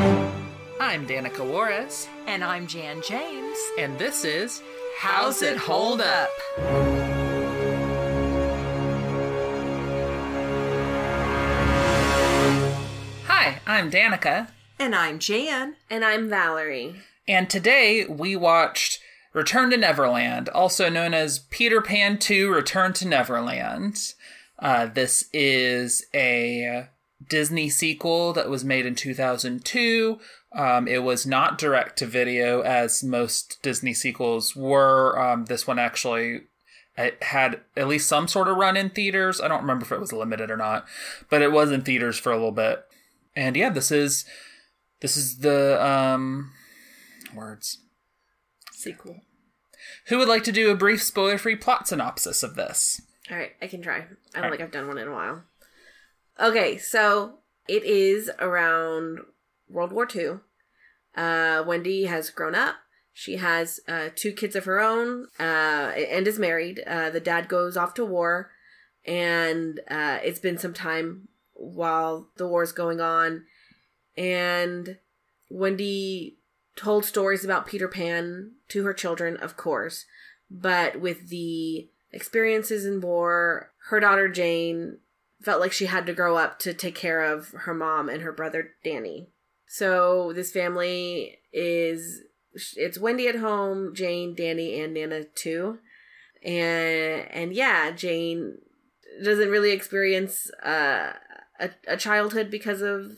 I'm Danica Juarez, And I'm Jan James. and this is How's It Hold Up? Hi, I'm Danica, And I'm Jan. And I'm Valerie. and today we watched Return to Neverland, also known as Peter Pan 2 Return to Neverland. Uh, this is a Disney sequel that was made in 2002. Um, it was not direct to video as most Disney sequels were. Um, this one actually it had at least some sort of run in theaters. I don't remember if it was limited or not, but it was in theaters for a little bit. And yeah, this is this is the um words. Sequel. Who would like to do a brief spoiler-free plot synopsis of this? All right, I can try. I don't Alright. think I've done one in a while. Okay, so it is around World War II. Uh, Wendy has grown up. She has uh, two kids of her own uh, and is married. Uh, the dad goes off to war, and uh, it's been some time while the war's going on. And Wendy told stories about Peter Pan to her children, of course, but with the experiences in war, her daughter Jane felt like she had to grow up to take care of her mom and her brother Danny. So this family is it's Wendy at home, Jane, Danny, and Nana too. And and yeah, Jane doesn't really experience uh, a a childhood because of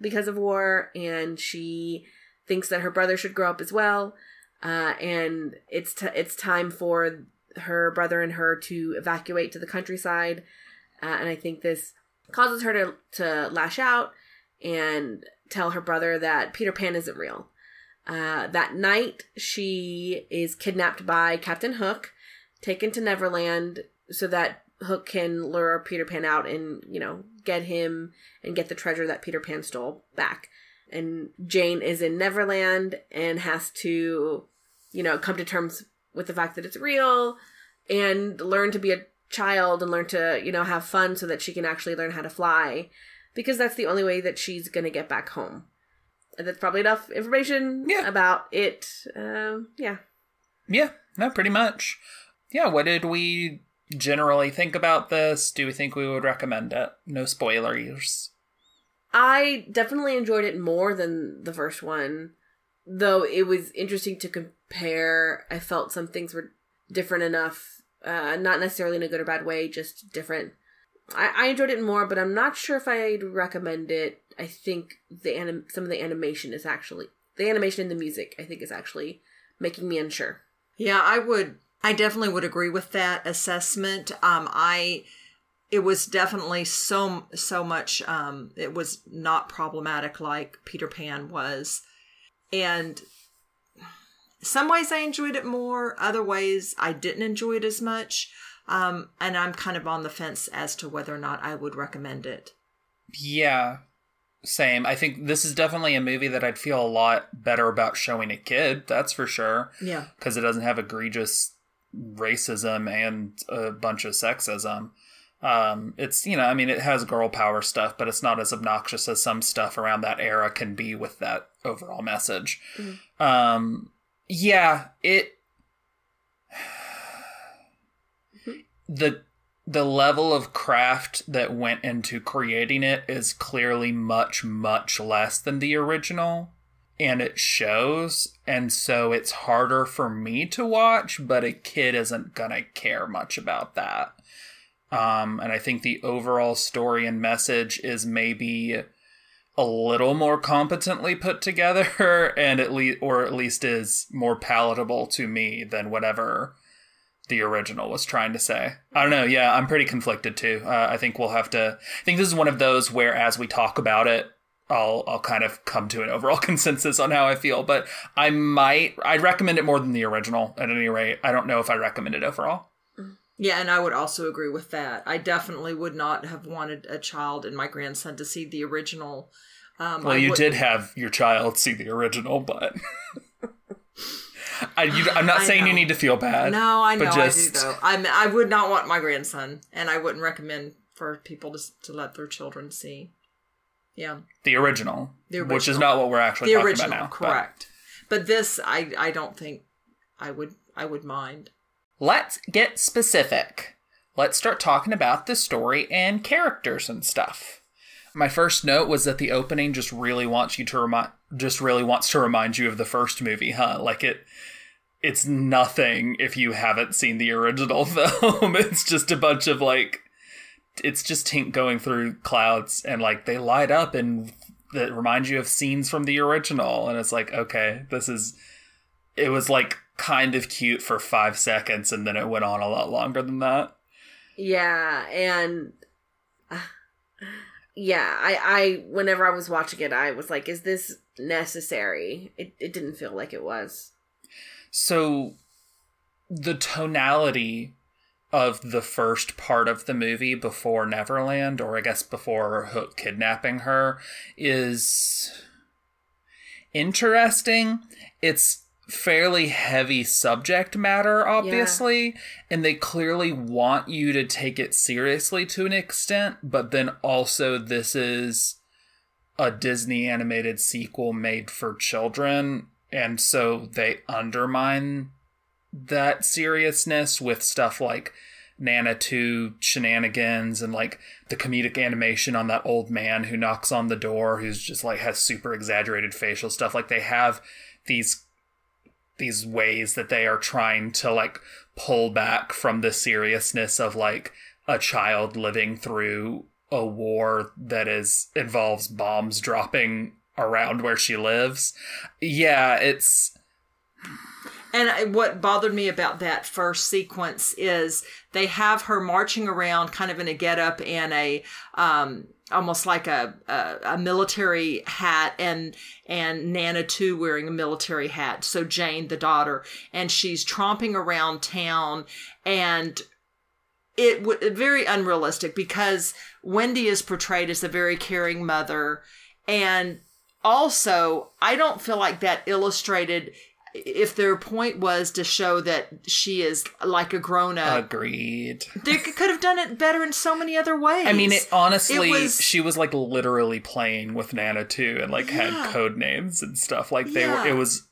because of war, and she thinks that her brother should grow up as well. Uh, and it's t- it's time for her brother and her to evacuate to the countryside. Uh, and I think this causes her to, to lash out and tell her brother that Peter Pan isn't real. Uh, that night, she is kidnapped by Captain Hook, taken to Neverland so that Hook can lure Peter Pan out and, you know, get him and get the treasure that Peter Pan stole back. And Jane is in Neverland and has to, you know, come to terms with the fact that it's real and learn to be a child and learn to, you know, have fun so that she can actually learn how to fly because that's the only way that she's going to get back home. And that's probably enough information Yeah. about it. Um, yeah. Yeah, no, pretty much. Yeah, what did we generally think about this? Do we think we would recommend it? No spoilers. I definitely enjoyed it more than the first one, though it was interesting to compare. I felt some things were different enough, uh, not necessarily in a good or bad way, just different. I, I enjoyed it more, but I'm not sure if I'd recommend it. I think the anim- some of the animation is actually the animation and the music. I think is actually making me unsure. Yeah, I would. I definitely would agree with that assessment. Um, I. It was definitely so so much. Um, it was not problematic like Peter Pan was, and some ways I enjoyed it more. Other ways I didn't enjoy it as much. Um, and I'm kind of on the fence as to whether or not I would recommend it. Yeah, same. I think this is definitely a movie that I'd feel a lot better about showing a kid, that's for sure. Yeah. Because it doesn't have egregious racism and a bunch of sexism. Um, it's, you know, I mean, it has girl power stuff, but it's not as obnoxious as some stuff around that era can be with that overall message. Um, yeah, it. the the level of craft that went into creating it is clearly much much less than the original and it shows and so it's harder for me to watch but a kid isn't gonna care much about that um and i think the overall story and message is maybe a little more competently put together and at least or at least is more palatable to me than whatever the original was trying to say. I don't know. Yeah, I'm pretty conflicted too. Uh, I think we'll have to. I think this is one of those where, as we talk about it, I'll I'll kind of come to an overall consensus on how I feel. But I might I'd recommend it more than the original. At any rate, I don't know if I recommend it overall. Yeah, and I would also agree with that. I definitely would not have wanted a child and my grandson to see the original. Um, Well, I you would- did have your child see the original, but I, you, I'm not I saying you need to feel bad. No, I know but just- I do though. I'm, I would not want my grandson, and I wouldn't recommend for people to to let their children see. Yeah. The original, The which is not what we're actually The talking original, about now. but- correct. But this I I don't think I would I would mind. Let's get specific. Let's start talking about the story and characters and stuff. My first note was that the opening just really wants you to remind just really wants to remind you of the first movie, huh? Like it it's nothing if you haven't seen the original film. it's just a bunch of like it's just Tink going through clouds and like they light up and that remind you of scenes from the original and it's like okay, this is it was like kind of cute for five seconds and then it went on a lot longer than that. Yeah, and uh, yeah, I, I whenever I was watching it, I was like, "Is this necessary?" It it didn't feel like it was. So the tonality of the first part of the movie before Neverland, or I guess before Hook kidnapping her, is interesting. It's fairly heavy subject matter, obviously, and they clearly want you to take it seriously to an extent, but then also this is a Disney animated sequel made for children, and so they undermine that seriousness with stuff like Nana 2 shenanigans and like the comedic animation on that old man who knocks on the door who's just like has super exaggerated facial stuff. Like they have these these ways that they are trying to like pull back from the seriousness of like a child living through a war that is involves bombs dropping around where she lives. Yeah, it's And what bothered me about that first sequence is they have her marching around kind of in a getup and a um almost like a, a a military hat and and Nana too wearing a military hat. So Jane the daughter and she's tromping around town and it w- very unrealistic because Wendy is portrayed as a very caring mother and also I don't feel like that illustrated if their point was to show that she is like a grown up agreed. they could have done it better in so many other ways I mean, it honestly, It was- she was like literally playing with Nana too, and like Yeah. had code names and stuff. Like they Yeah. were. It was.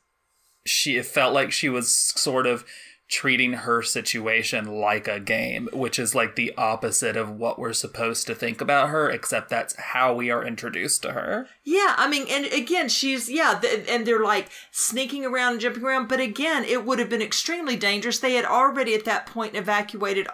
She. It felt like she was sort of treating her situation like a game, which is like the opposite of what we're supposed to think about her. Except that's how we are introduced to her. Yeah, I mean, and again, she's yeah, th- and they're like sneaking around and jumping around. But again, it would have been extremely dangerous. They had already at that point evacuated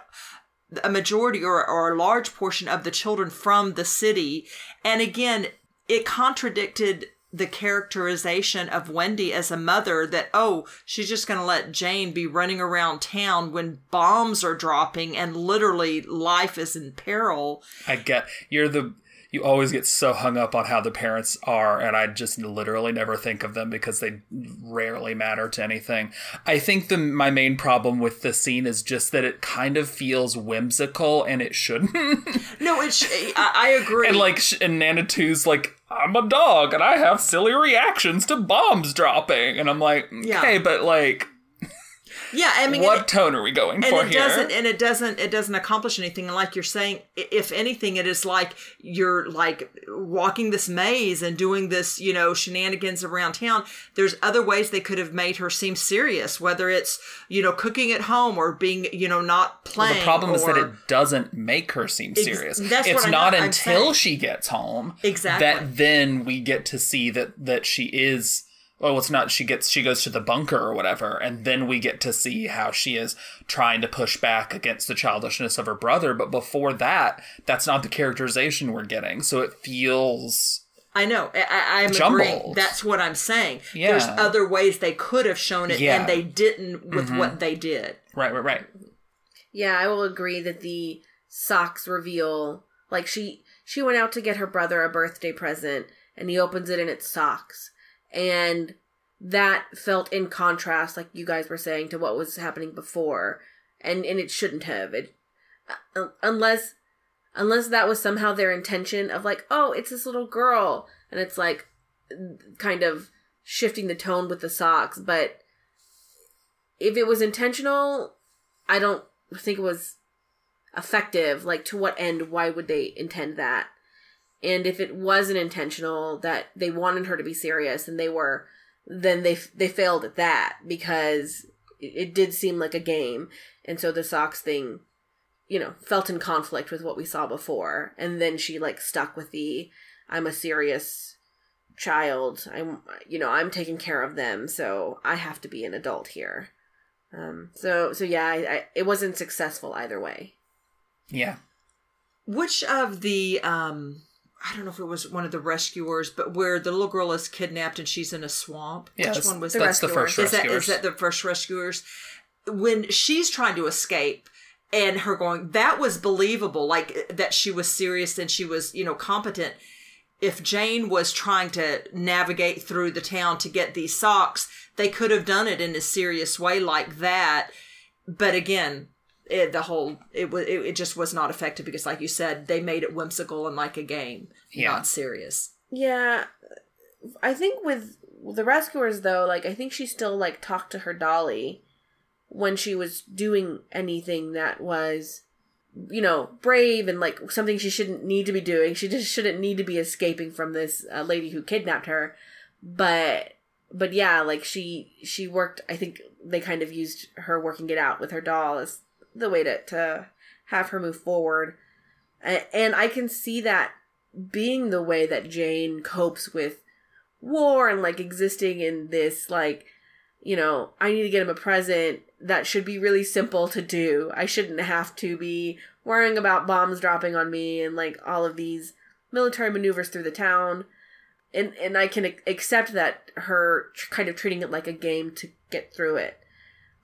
a majority or, or a large portion of the children from the city, and again, it contradicted the characterization of Wendy as a mother that oh she's just going to let Jane be running around town when bombs are dropping and literally life is in peril I get you're the. You always get so hung up on how the parents are, and I just literally never think of them because they rarely matter to anything. I think the my main problem with this scene is just that it kind of feels whimsical, and it shouldn't. no it's I, I agree and like, sh- and Nana 2's like, I'm a dog, and I have silly reactions to bombs dropping, and I'm like, Yeah. okay, but like, yeah I mean what and- tone are we going and for it here? doesn't and it doesn't it doesn't accomplish anything and like you're saying if anything it is like you're like walking this maze and doing this you know shenanigans around town there's other ways they could have made her seem serious whether it's you know cooking at home or being you know not Well, playing the problem is that it doesn't make her seem Ex- serious. that's it's not know- until she gets home Exactly. that then we get to see that that she is. Well, it's not. She gets. She goes to the bunker or whatever, and then we get to see how she is trying to push back against the childishness of her brother. But before that, that's not the characterization we're getting. So it feels I know. I, I, I'm Jumbled. agreeing. That's what I'm saying. Yeah. There's other ways they could have shown it, Yeah. and they didn't with mm-hmm. what they did. right, right, right. Yeah, I will agree that the socks reveal like she she went out to get her brother a birthday present and he opens it and it's socks. And that felt in contrast like you guys were saying to what was happening before and and it shouldn't have. It uh, unless unless that was somehow their intention of like, "Oh, it's this little girl." And it's like kind of shifting the tone with the socks, but if it was intentional, I don't think it was effective. Like, to what end? Why would they intend that? And if it wasn't intentional that they wanted her to be serious and they were then they they failed at that because it, it did seem like a game. And so the socks thing you know felt in conflict with what we saw before. And then she like stuck with the i'm a serious child. I'm you know i'm taking care of them so i have to be an adult here. Um so so yeah I, I, it wasn't successful either way. Yeah. Which of the um I don't know if it was one of the rescuers, but where the little girl is kidnapped and she's in a swamp. Yeah, Which one was The that? that's the first rescuers. is that the first rescuers? When she's trying to escape and her going, that was believable, like that she was serious and she was, you know, competent. If Jane was trying to navigate through the town to get these socks, they could have done it in a serious way like that. But again, it, the whole it was it, it just was not effective because, like you said, they made it whimsical and like a game, Yeah. not serious. Yeah, I think with the rescuers though, like I think she still like talked to her dolly when she was doing anything that was you know brave and like something she shouldn't need to be doing. She just shouldn't need to be escaping from this uh, lady who kidnapped her. But but yeah, like she she worked. I think they kind of used her working it out with her doll as the way to to have her move forward. And I can see that being the way that Jane copes with war and like existing in this like you know I need to get him a present that should be really simple to do. I shouldn't have to be worrying about bombs dropping on me and like all of these military maneuvers through the town. And and I can accept that her kind of treating it like a game to get through it.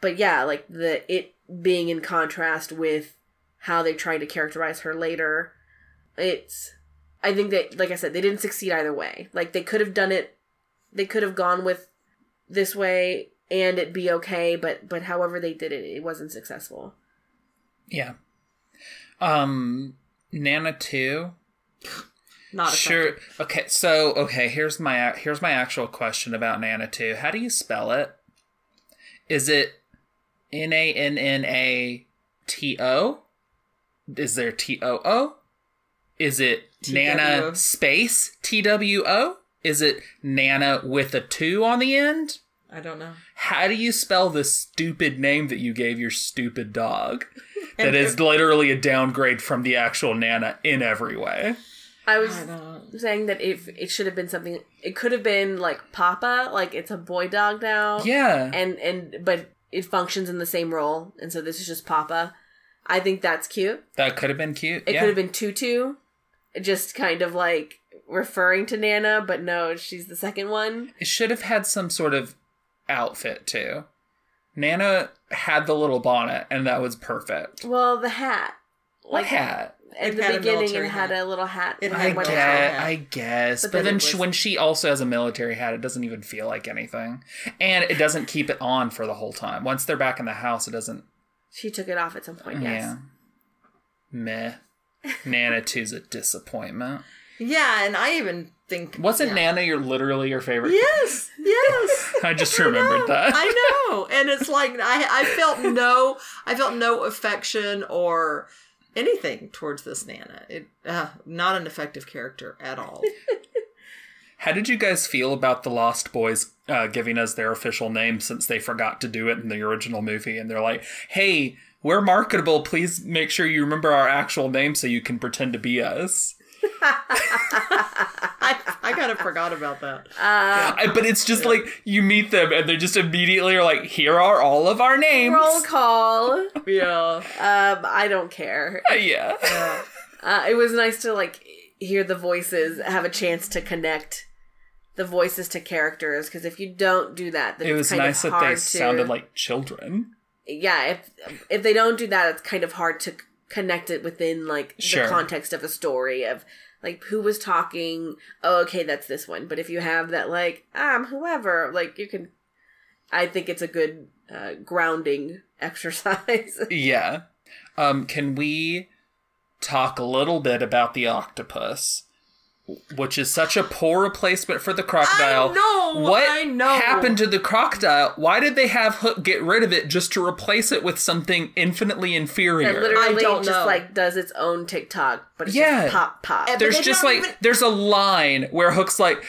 But yeah, like the it being in contrast with how they try to characterize her later, it's I think that, like I said, they didn't succeed either way. Like they could have done it, they could have gone with this way and it'd be okay, but but however they did it, it wasn't successful. Yeah. Um, Nana two. Not Sure. effective. Okay. So okay, here's my here's my actual question about Nana two. How do you spell it? Is it N A N N A T O? Is there T O O? Is it Nana space T W O? Is it Nana with a two on the end? I don't know. How do you spell the stupid name that you gave your stupid dog? that is literally a downgrade from the actual Nana in every way. I was I saying that if it should have been something, it could have been like Papa, like it's a boy dog now, Yeah. and and but it functions in the same role, and so this is just Papa. I think that's cute. that could have been cute. It yeah. could have been Tutu, just kind of like referring to Nana, but no, she's the second one. It should have had some sort of outfit too. Nana had the little bonnet, and that was perfect. Well, the hat, What hat? at It the beginning, it had hat. a little hat. It I guess, hat. I guess, But but, then then she, when she also has a military hat, it doesn't even feel like anything, and it doesn't keep it on for the whole time. Once they're back in the house, it doesn't. She took it off at some point. Yes. Yeah. Meh. Nana two's a disappointment. Yeah, and I even think Wasn't yeah. Nana your literally your favorite? Yes, yes. I just remembered that. I know, and it's like I I felt no I felt no affection or anything towards this Nana. It uh, not an effective character at all. How did you guys feel about the Lost Boys uh, giving us their official name since they forgot to do it in the original movie? And they're like, hey, we're marketable. Please make sure you remember our actual name so you can pretend to be us. I I kind of forgot about that. I, but it's just like you meet them and they just immediately are like, here are all of our names. Roll call. Yeah. Um, I don't care. Uh, yeah. Uh, it was nice to like hear the voices, have a chance to connect the voices to characters. Because if you don't do that, then It it's was kind nice of that they to- sounded like children. yeah. If if they don't do that, it's kind of hard to connect it within like Sure. the context of a story of like who was talking. Oh, okay, that's this one. But if you have that like I'm whoever, like you can. I think it's a good uh, grounding exercise. Yeah. Um, can we talk a little bit about the octopus? Which is such a poor replacement for the crocodile. I know, What I know. happened to the crocodile? Why did they have Hook get rid of it just to replace it with something infinitely inferior? That literally don't just know. like does its own TikTok, but it's Yeah. just pop pop. And- there's just like even- there's a line where Hook's like,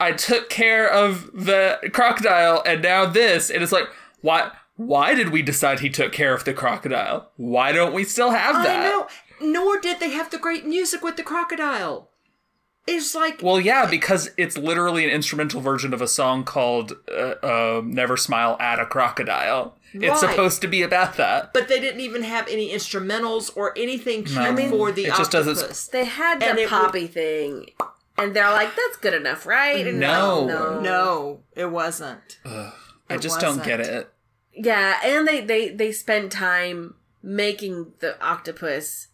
I took care of the crocodile, and now this, and it's like, why? Why did we decide he took care of the crocodile? Why don't we still have that? I know. Nor did they have the great music with the crocodile. It's like Well, yeah, because it's literally an instrumental version of a song called uh, uh, "Never Smile at a Crocodile." Right. It's supposed to be about that. but they didn't even have any instrumentals or anything cute I mean, for the it just doesn't- octopus. they had And the it would- poppy thing, and they're like, "That's good enough, right?" And No. no, No, it wasn't. I It just don't get it. Yeah, and they they they spend time making the octopus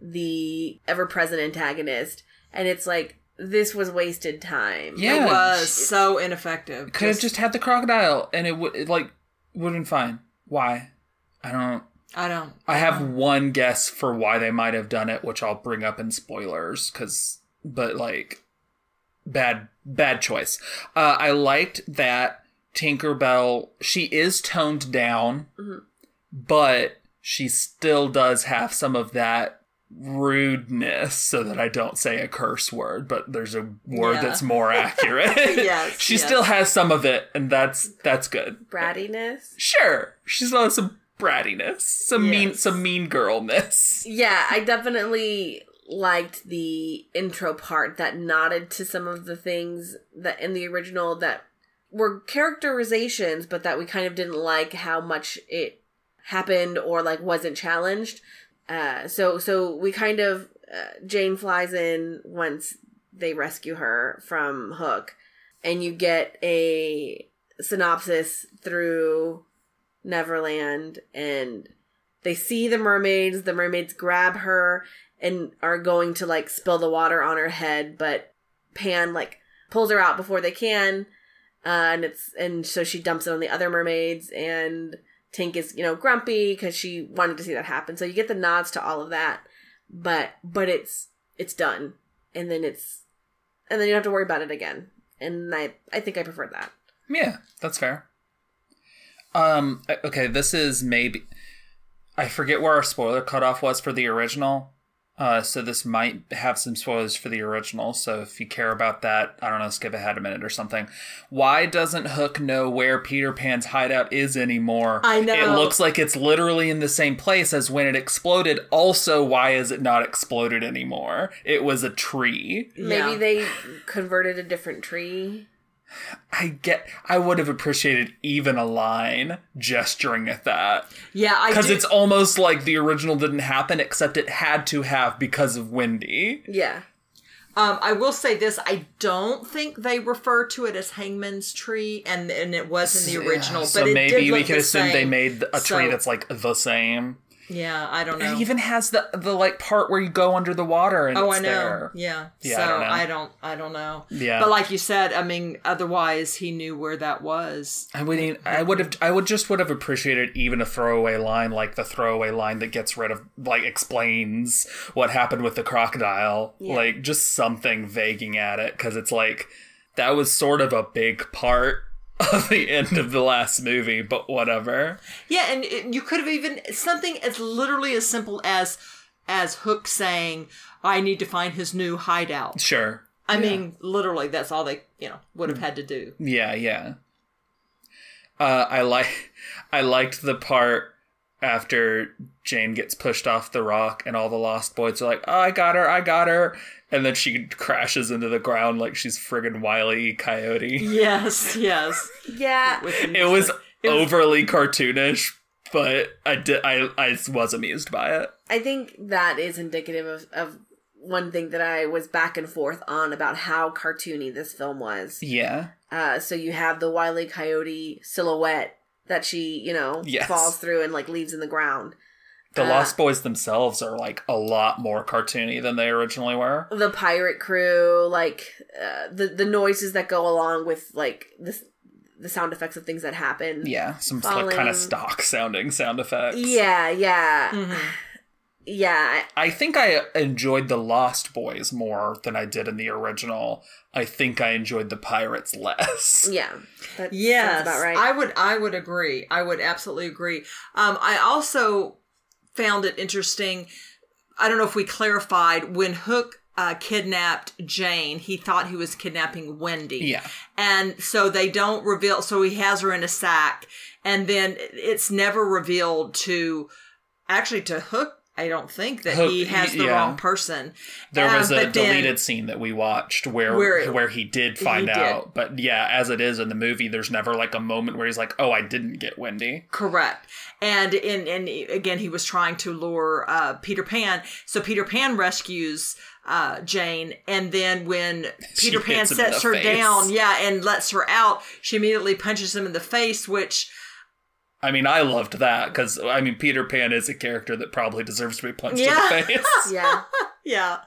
the ever present antagonist, and it's like this was wasted time. Yeah, It was so ineffective. could have just had the crocodile, and it would it, like wouldn't been fine. Why? I don't. I don't. I have one guess for why they might have done it, which I'll bring up in spoilers, because but like bad bad choice. Uh, I liked that Tinkerbell. She is toned down, but she still does have some of that rudeness so that I don't say a curse word, but there's a word Yeah. that's more accurate. Yes, she yes. still has some of it, and that's that's good. Brattiness. Sure, she's got some brattiness, some mean, some mean girlness. Yeah, I definitely liked the intro part that nodded to some of the things that in the original that were characterizations, but that we kind of didn't like how much it happened or like wasn't challenged. Uh, so so we kind of uh, Jane flies in once they rescue her from Hook, and you get a synopsis through Neverland, and they see the mermaids. The mermaids grab her and are going to like spill the water on her head, but Pan like pulls her out before they can, uh, and it's and so she dumps it on the other mermaids and. Tink is, you know, grumpy because she wanted to see that happen. So you get the nods to all of that, but but it's it's done, and then it's and then you don't have to worry about it again. And I I think I prefer that. Yeah, that's fair. Um, okay, this is maybe I forget where our spoiler cutoff was for the original. Uh, so this might have some spoilers for the original. So if you care about that, I don't know, skip ahead a minute or something. Why doesn't Hook know where Peter Pan's hideout is anymore? I know. It looks like it's literally in the same place as when it exploded. Also, why is it not exploded anymore? It was a tree. Maybe Yeah. they converted a different tree. I get. I would have appreciated even a line gesturing at that. Yeah, I because it's almost like the original didn't happen except it had to have because of wendy Yeah. Um, I will say this: I don't think they refer to it as Hangman's Tree, and and it was in the original. so but it maybe did we can the assume they made a tree So- that's like the same Yeah, I don't know. it even has the the like part where you go under the water and oh, it's I know. there Yeah. Yeah, so I don't know. I don't. I don't know. Yeah. But like you said, I mean, otherwise he knew where that was. I would I would have, I would just would have appreciated even a throwaway line like the throwaway line that gets rid of, like explains what happened with the crocodile, like just something vaguing at it because it's like that was sort of a big part of the end of the last movie, but whatever. Yeah, and it, you could have even something as literally as simple as as Hook saying, "I need to find his new hideout." Sure. I mean, literally, that's all they you know would have had to do. Yeah, yeah. Uh, I like, I liked the part after Jane gets pushed off the rock and all the Lost Boys are like, "Oh, I got her, I got her," and then she crashes into the ground like she's friggin' Wiley Coyote. Yes, yes. Yeah. It was overly cartoonish, but I did, I, I was amused by it. I think that is indicative of, of one thing that I was back and forth on about how cartoony this film was. Yeah, Uh, so you have the Wile E. Coyote silhouette that she, you know, Yes. falls through and like leaves in the ground. The Uh, Lost Boys themselves are like a lot more cartoony than they originally were. The pirate crew, like uh, the the noises that go along with like the the sound effects of things that happen. Yeah, some like kind of stock sounding sound effects. yeah, yeah. Mm-hmm. yeah, I think I enjoyed the Lost Boys more than I did in the original. I think I enjoyed the Pirates less. yeah. That Yes, about right. I would. I would agree. I would absolutely agree. Um, I also found it interesting. I don't know if we clarified when Hook uh, kidnapped Jane. He thought he was kidnapping Wendy. Yeah. and so they don't reveal. So he has her in a sack, and then it's never revealed to actually to Hook. I don't think that he has the yeah. wrong person. There Um, was a but then- deleted scene that we watched where Where where, he did find did. out. But yeah, as it is in the movie, there's never like a moment where he's like, "Oh, I didn't get Wendy." Correct. And in and again he was trying to lure uh, Peter Pan. So Peter Pan rescues uh, Jane and then when Peter Pan hits him in sets her face. down, yeah, and lets her out, she immediately punches him in the face, which I mean, I loved that because I mean, Peter Pan is a character that probably deserves to be punched Yeah. in the face. yeah. yeah.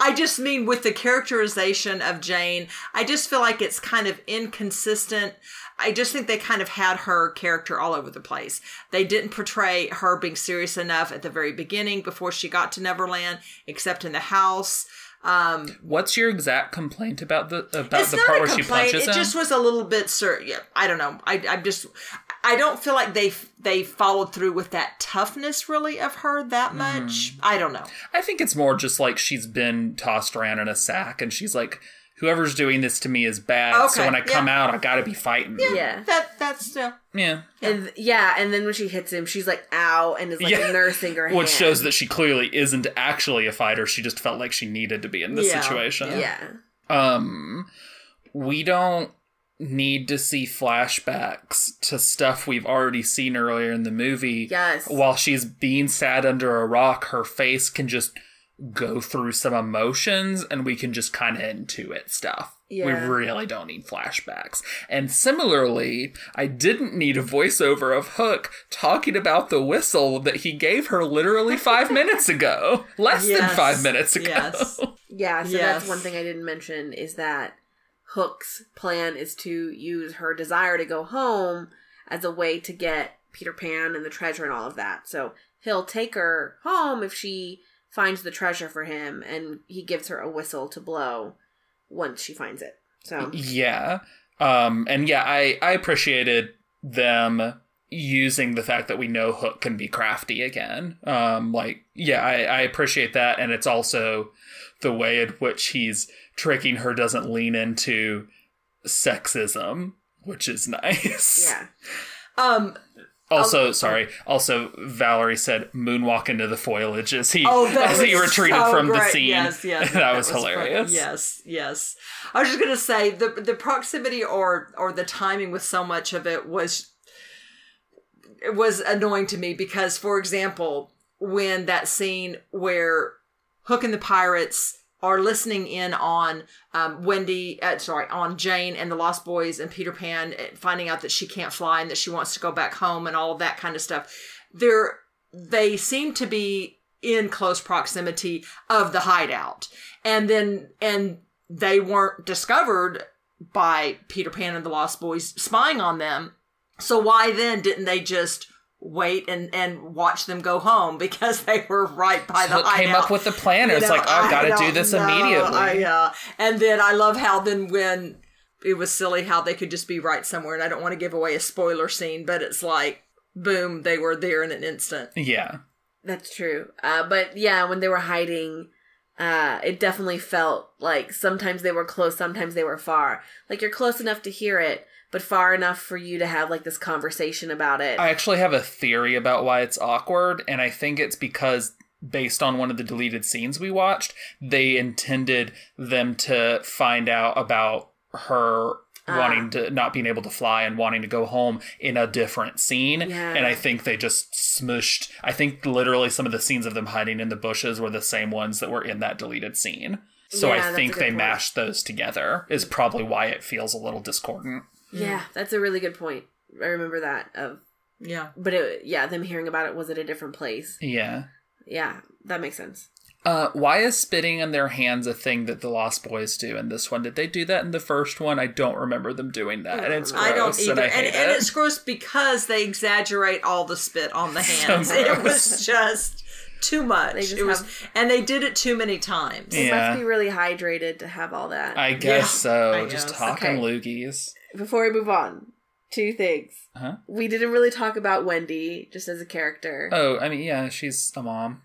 I just mean with the characterization of Jane, I just feel like it's kind of inconsistent. I just think they kind of had her character all over the place. They didn't portray her being serious enough at the very beginning before she got to Neverland, except in the house. Um, What's your exact complaint about the about the part where she punches It him? just was a little bit, sir. Yeah, I don't know. I, I'm just, I don't feel like they they followed through with that toughness really of her that much. I don't know. I think it's more just like she's been tossed around in a sack, and she's like, "Whoever's doing this to me is bad." So when I come yeah. out, I got to be fighting. Yeah. That that's uh, Yeah. And yeah, and then when she hits him, she's like, "Ow!" and is like Yeah. nursing her hand. Which shows that she clearly isn't actually a fighter. She just felt like she needed to be in this Yeah, situation. yeah, Um, we don't need to see flashbacks to stuff we've already seen earlier in the movie. Yes. While she's being sad under a rock, her face can just go through some emotions and we can just kind of intuit stuff. Yeah. We really don't need flashbacks. And similarly, I didn't need a voiceover of Hook talking about the whistle that he gave her literally five minutes ago. Less than five minutes ago. Yes. yeah. So Yes. that's one thing I didn't mention is that Hook's plan is to use her desire to go home as a way to get Peter Pan and the treasure and all of that. So he'll take her home if she finds the treasure for him, and he gives her a whistle to blow once she finds it. So Yeah. Um, and yeah, I, I appreciated them using the fact that we know Hook can be crafty again. Um, like, yeah, I, I appreciate that. And it's also the way in which he's tricking her doesn't lean into sexism, which is nice. yeah. um. Also, sorry. Also, Valerie said moonwalk into the foliage as he Oh, that as he retreated so from the scene. Yes, yes, that, was, fun. hilarious. Yes, yes. I was just gonna say the the proximity or or the timing with so much of it was it was annoying to me because, for example, when that scene where Hook and the pirates are listening in on um, Wendy, uh, sorry, on Jane and the Lost Boys and Peter Pan, uh, finding out that she can't fly and that she wants to go back home and all of that kind of stuff. They're they seem to be in close proximity of the hideout, and then and they weren't discovered by Peter Pan and the Lost Boys spying on them. So why then didn't they just wait and and watch them go home because they were right by the Hook hideout? came up with the plan. You It's like, oh, I've got to do this know. immediately. I, uh, and then I love how then when it was silly how they could just be right somewhere, and I don't want to give away a spoiler scene, but it's like boom, they were there in an instant. yeah. That's true. Uh, but yeah, when they were hiding, uh, it definitely felt like sometimes they were close, sometimes they were far. Like you're close enough to hear it, but far enough for you to have like this conversation about it. I actually have a theory about why it's awkward, and I think it's because based on one of the deleted scenes we watched, they intended them to find out about her Ah. wanting to not being able to fly and wanting to go home in a different scene. Yeah. And I think they just smushed I think literally some of the scenes of them hiding in the bushes were the same ones that were in that deleted scene. So Yeah, I think they point. mashed those together is probably why it feels a little discordant. yeah, that's a really good point. I remember that. Of, Yeah. but it, yeah, them hearing about it was at a different place. Yeah. Yeah, that makes sense. Uh, why is spitting in their hands a thing that the Lost Boys do in this one? Did they do that in the first one? I don't remember them doing that, and it's gross, I don't either, and I and, it. and, it's gross because they exaggerate all the spit on the So hands. it was just too much. They just it was, and they did it too many times. They Yeah. must be really hydrated to have all that. I guess Yeah, so. I Just guess. talking Okay. loogies. Before we move on, two things. Huh? We didn't really talk about Wendy just as a character. Oh, I mean, yeah, she's a mom.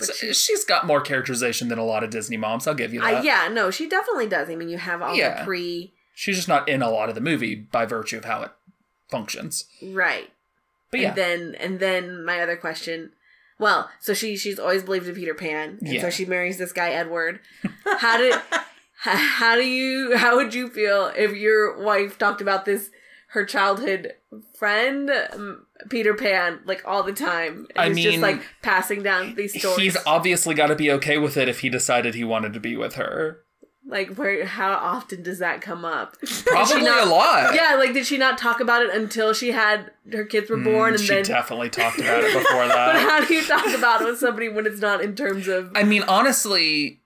But So- she- she's got more characterization than a lot of Disney moms. I'll give you that. yeah, no, she definitely does. I mean, you have all Yeah. the pre She's just not in a lot of the movie by virtue of how it functions. right, But yeah, and then and then my other question. Well, so she she's always believed in Peter Pan, and Yeah. so she marries this guy Edward. How did how, do you how would you feel if your wife talked about this her childhood friend um, Peter Pan like all the time? And I just mean, like passing down these stories. he's obviously got to be okay with it if he decided he wanted to be with her. like where how often does that come up? Probably not- a lot. Yeah, like did she not talk about it until she had her kids were born, and Mm, she then? definitely talked about it before that. But how do you talk about it with somebody when it's not in terms of? I mean, honestly,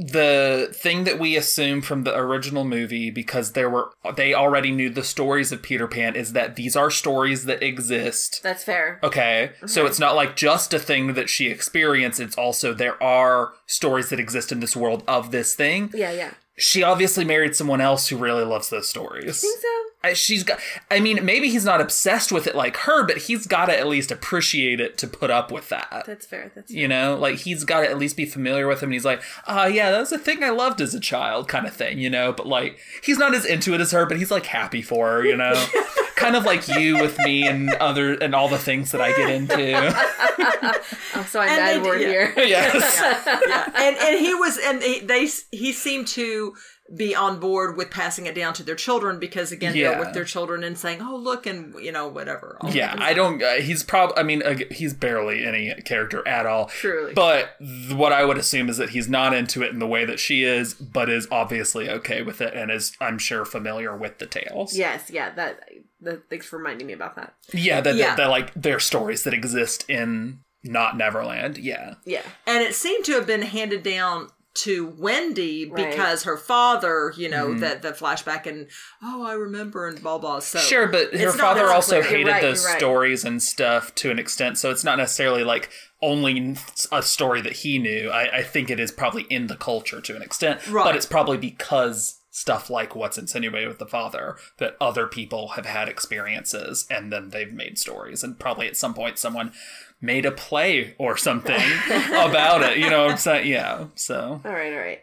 the thing that we assume from the original movie, because there were they already knew the stories of Peter Pan, is that these are stories that exist. That's fair. Okay, so it's not like just a thing that she experienced. It's also there are stories that exist in this world of this thing. Yeah, yeah. She obviously married someone else who really loves those stories. You Think so? I- She's got. I mean, maybe he's not obsessed with it like her, but he's got to at least appreciate it to put up with that. That's fair. That's You know, like he's got to at least be familiar with him. And he's like, ah, yeah, that's a thing I loved as a child, kind of thing. You know, but like he's not as into it as her, but he's like happy for her. You know, kind of like you with me and other and all the things that I get into. Oh, so I'm And they bad word did- here. yes. yeah, and and he was, and he, they he seemed to be on board with passing it down to their children because again Yeah. they're with their children and saying, "Oh, look," and you know whatever. all Yeah, I don't. Uh, he's probably. I mean, uh, he's barely any character at all. Truly. But th- what I would assume is that he's not into it in the way that she is, but is obviously okay with it and is, I'm sure, familiar with the tales. Yes, yeah. That. that thanks for reminding me about that. Yeah, that, Yeah. that, that like they're stories that exist in not Neverland. Yeah. Yeah. and it seemed to have been handed down to Wendy Right. because her father, you know, Mm-hmm. that the flashback and oh, I remember and blah blah. So Sure, but her father also clear. Hated right, those right. stories and stuff to an extent, so it's not necessarily like only a story that he knew. I, I think it is probably in the culture to an extent, Right. but it's probably because stuff like what's insinuated with the father that other people have had experiences and then they've made stories, and probably at some point someone made a play or something about it. You know what I'm saying? Yeah. So, All right. All right.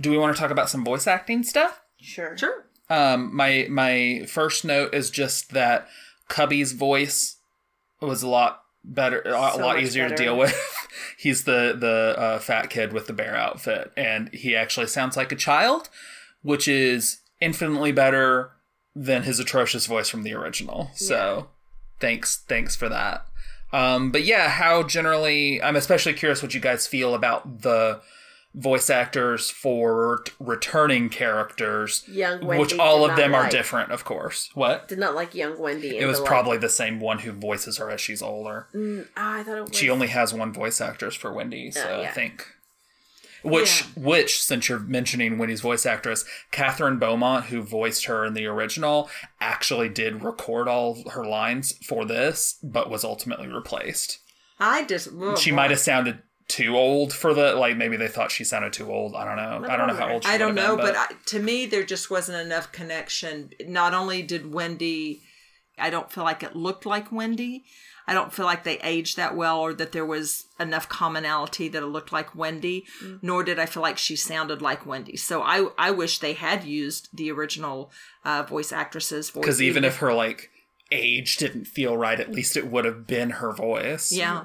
do we want to talk about some voice acting stuff? Sure. sure. Um, my my first note is just that Cubby's voice was a lot better, a lot, So lot much easier to deal with. He's the the uh, fat kid with the bear outfit, and he actually sounds like a child, which is infinitely better than his atrocious voice from the original. So, thanks thanks for that. Um, but yeah, how generally, I'm especially curious what you guys feel about the voice actors for t- returning characters Young Wendy. which all of them are different, of course. What? Did not like young Wendy. It was probably the same one who voices her as she's older. Mm, ah, I thought it was. She only has one voice actress for Wendy, so Oh, yeah. I think. Which, which, since you're mentioning Wendy's voice actress, Kathryn Beaumont, who voiced her in the original, actually did record all her lines for this, but was ultimately replaced. I just oh, she might have sounded too old for the like. Maybe they thought she sounded too old. I don't know. I don't know how old she I don't know, been, but I, to me, there just wasn't enough connection. Not only did Wendy, I don't feel like it looked like Wendy. I don't feel like they aged that well, or that there was enough commonality that it looked like Wendy. Nor did I feel like she sounded like Wendy. So I, I wish they had used the original uh, voice actresses. voice, because even if her like age didn't feel right, at least it would have been her voice. yeah,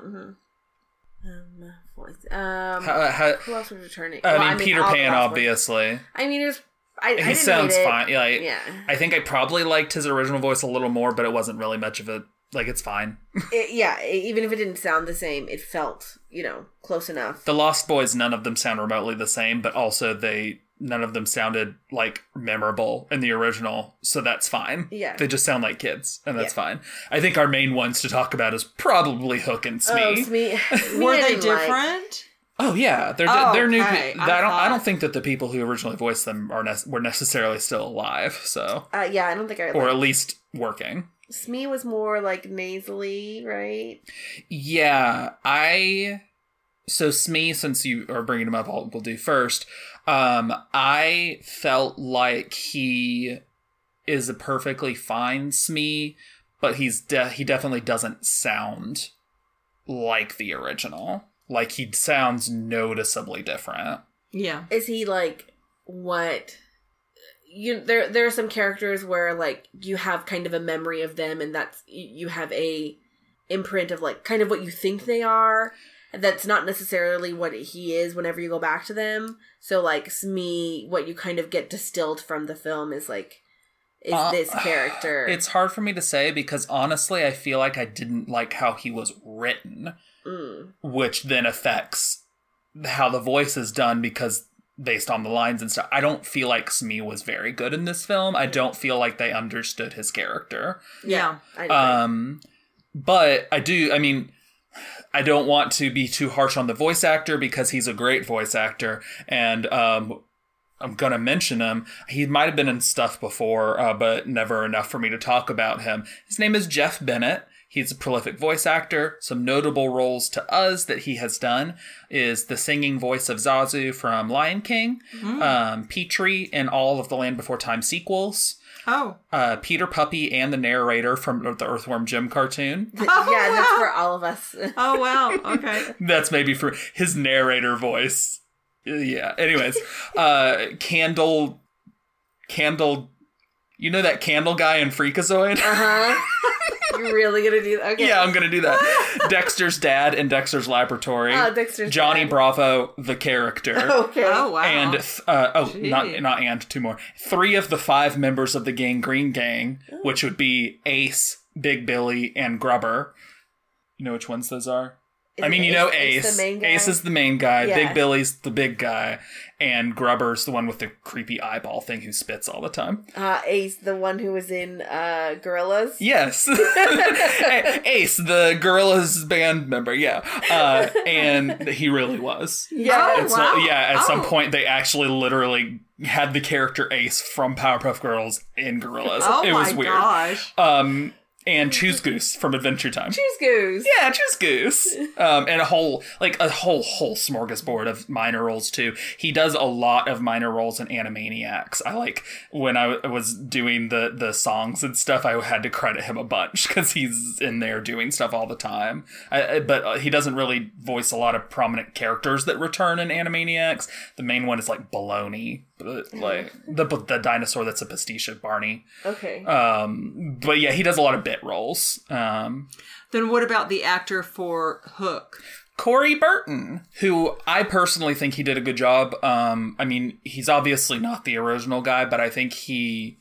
Um, voice- um, How- how- who else was returning? I Well, mean, Peter all the Pan, last one. obviously. I mean, it was. I, I He didn't sounds fine. Like, Yeah. I think I probably liked his original voice a little more, but it wasn't really much of a like. It's fine. It- yeah. Even if it didn't sound the same, it felt you know close enough. the Lost Boys, none of them sound remotely the same, but also they none of them sounded like memorable in the original, so that's fine. Yeah. they just sound like kids, and that's Yeah. fine. I think our main ones to talk about is probably Hook and Smee. Oh, Smee. Smee were they didn't like. different? Oh yeah, they're Oh, they're new. okay. pe- I I, don't. I don't think that the people who originally voiced them are nec- were necessarily still alive. So, Uh, yeah, I don't think I. or at least working. Smee was more like nasally, right? Yeah, I. So Smee, since you are bringing him up, I'll, we'll do first. Um, I felt like he is a perfectly fine Smee, but he's de- he definitely doesn't sound like the original. Like he sounds noticeably different. Yeah. Is he like what you there there are some characters where like you have kind of a memory of them and that's you have a imprint of like kind of what you think they are. That's not necessarily what he is whenever you go back to them. So like Smee what you kind of get distilled from the film is like is Uh, this character. It's hard for me to say because honestly, I feel like I didn't like how he was written, Mm. which then affects how the voice is done because based on the lines and stuff. I don't feel like Smee was very good in this film. I don't feel like they understood his character. Yeah. I agree. Um, but I do. I mean, I don't want to be too harsh on the voice actor because he's a great voice actor, and um, I'm gonna mention him. He might have been in stuff before, uh, but never enough for me to talk about him. His name is Jeff Bennett. He's a prolific voice actor. Some notable roles to us that he has done is the singing voice of Zazu from Lion King, um, Petrie in all of the Land Before Time sequels, Oh. uh, Peter Puppy and the narrator from the Earthworm Jim cartoon. yeah that's for all of us Oh wow. Okay. That's maybe for his narrator voice. Yeah. Anyways, uh, Candle, Candle, you know that Candle guy in Freakazoid? uh-huh you're really gonna do that okay yeah, I'm gonna do that. Dexter's dad in Dexter's Laboratory. oh Dexter's Johnny dad. Bravo, the character. okay Oh wow. And th- uh, oh, Gee. not not and two more. Three of the five members of the Gang Green Gang, which would be Ace, Big Billy, and Grubber. You know which ones those are? Is I mean, it you know Ace Ace. the main guy? Ace is the main guy. Yeah. Big Billy's the big guy, and Grubber's the one with the creepy eyeball thing who spits all the time. uh ace the one who was in uh Gorillaz Yes, Ace, the Gorillaz band member. Yeah, uh, and he really was. yeah Oh, It's wow. not- yeah, at some Oh. point they actually literally had the character Ace from Powerpuff Girls in Gorillaz. oh it was my weird. gosh. Um, and Choose Goose from Adventure Time. choose goose Yeah, Choose Goose. Um, and a whole like a whole whole smorgasbord of minor roles too. He does a lot of minor roles in Animaniacs. I like when I w- was doing the the songs and stuff. I had to credit him a bunch because he's in there doing stuff all the time. I, I- but uh, he doesn't really voice a lot of prominent characters that return in Animaniacs. The main one is like Baloney, but, like the the dinosaur that's a pastiche of Barney. okay Um, but yeah, he does a lot of bit roles. Um, Then what about the actor for Hook? Corey Burton, who I personally think he did a good job. Um, I mean, he's obviously not the original guy, but I think he,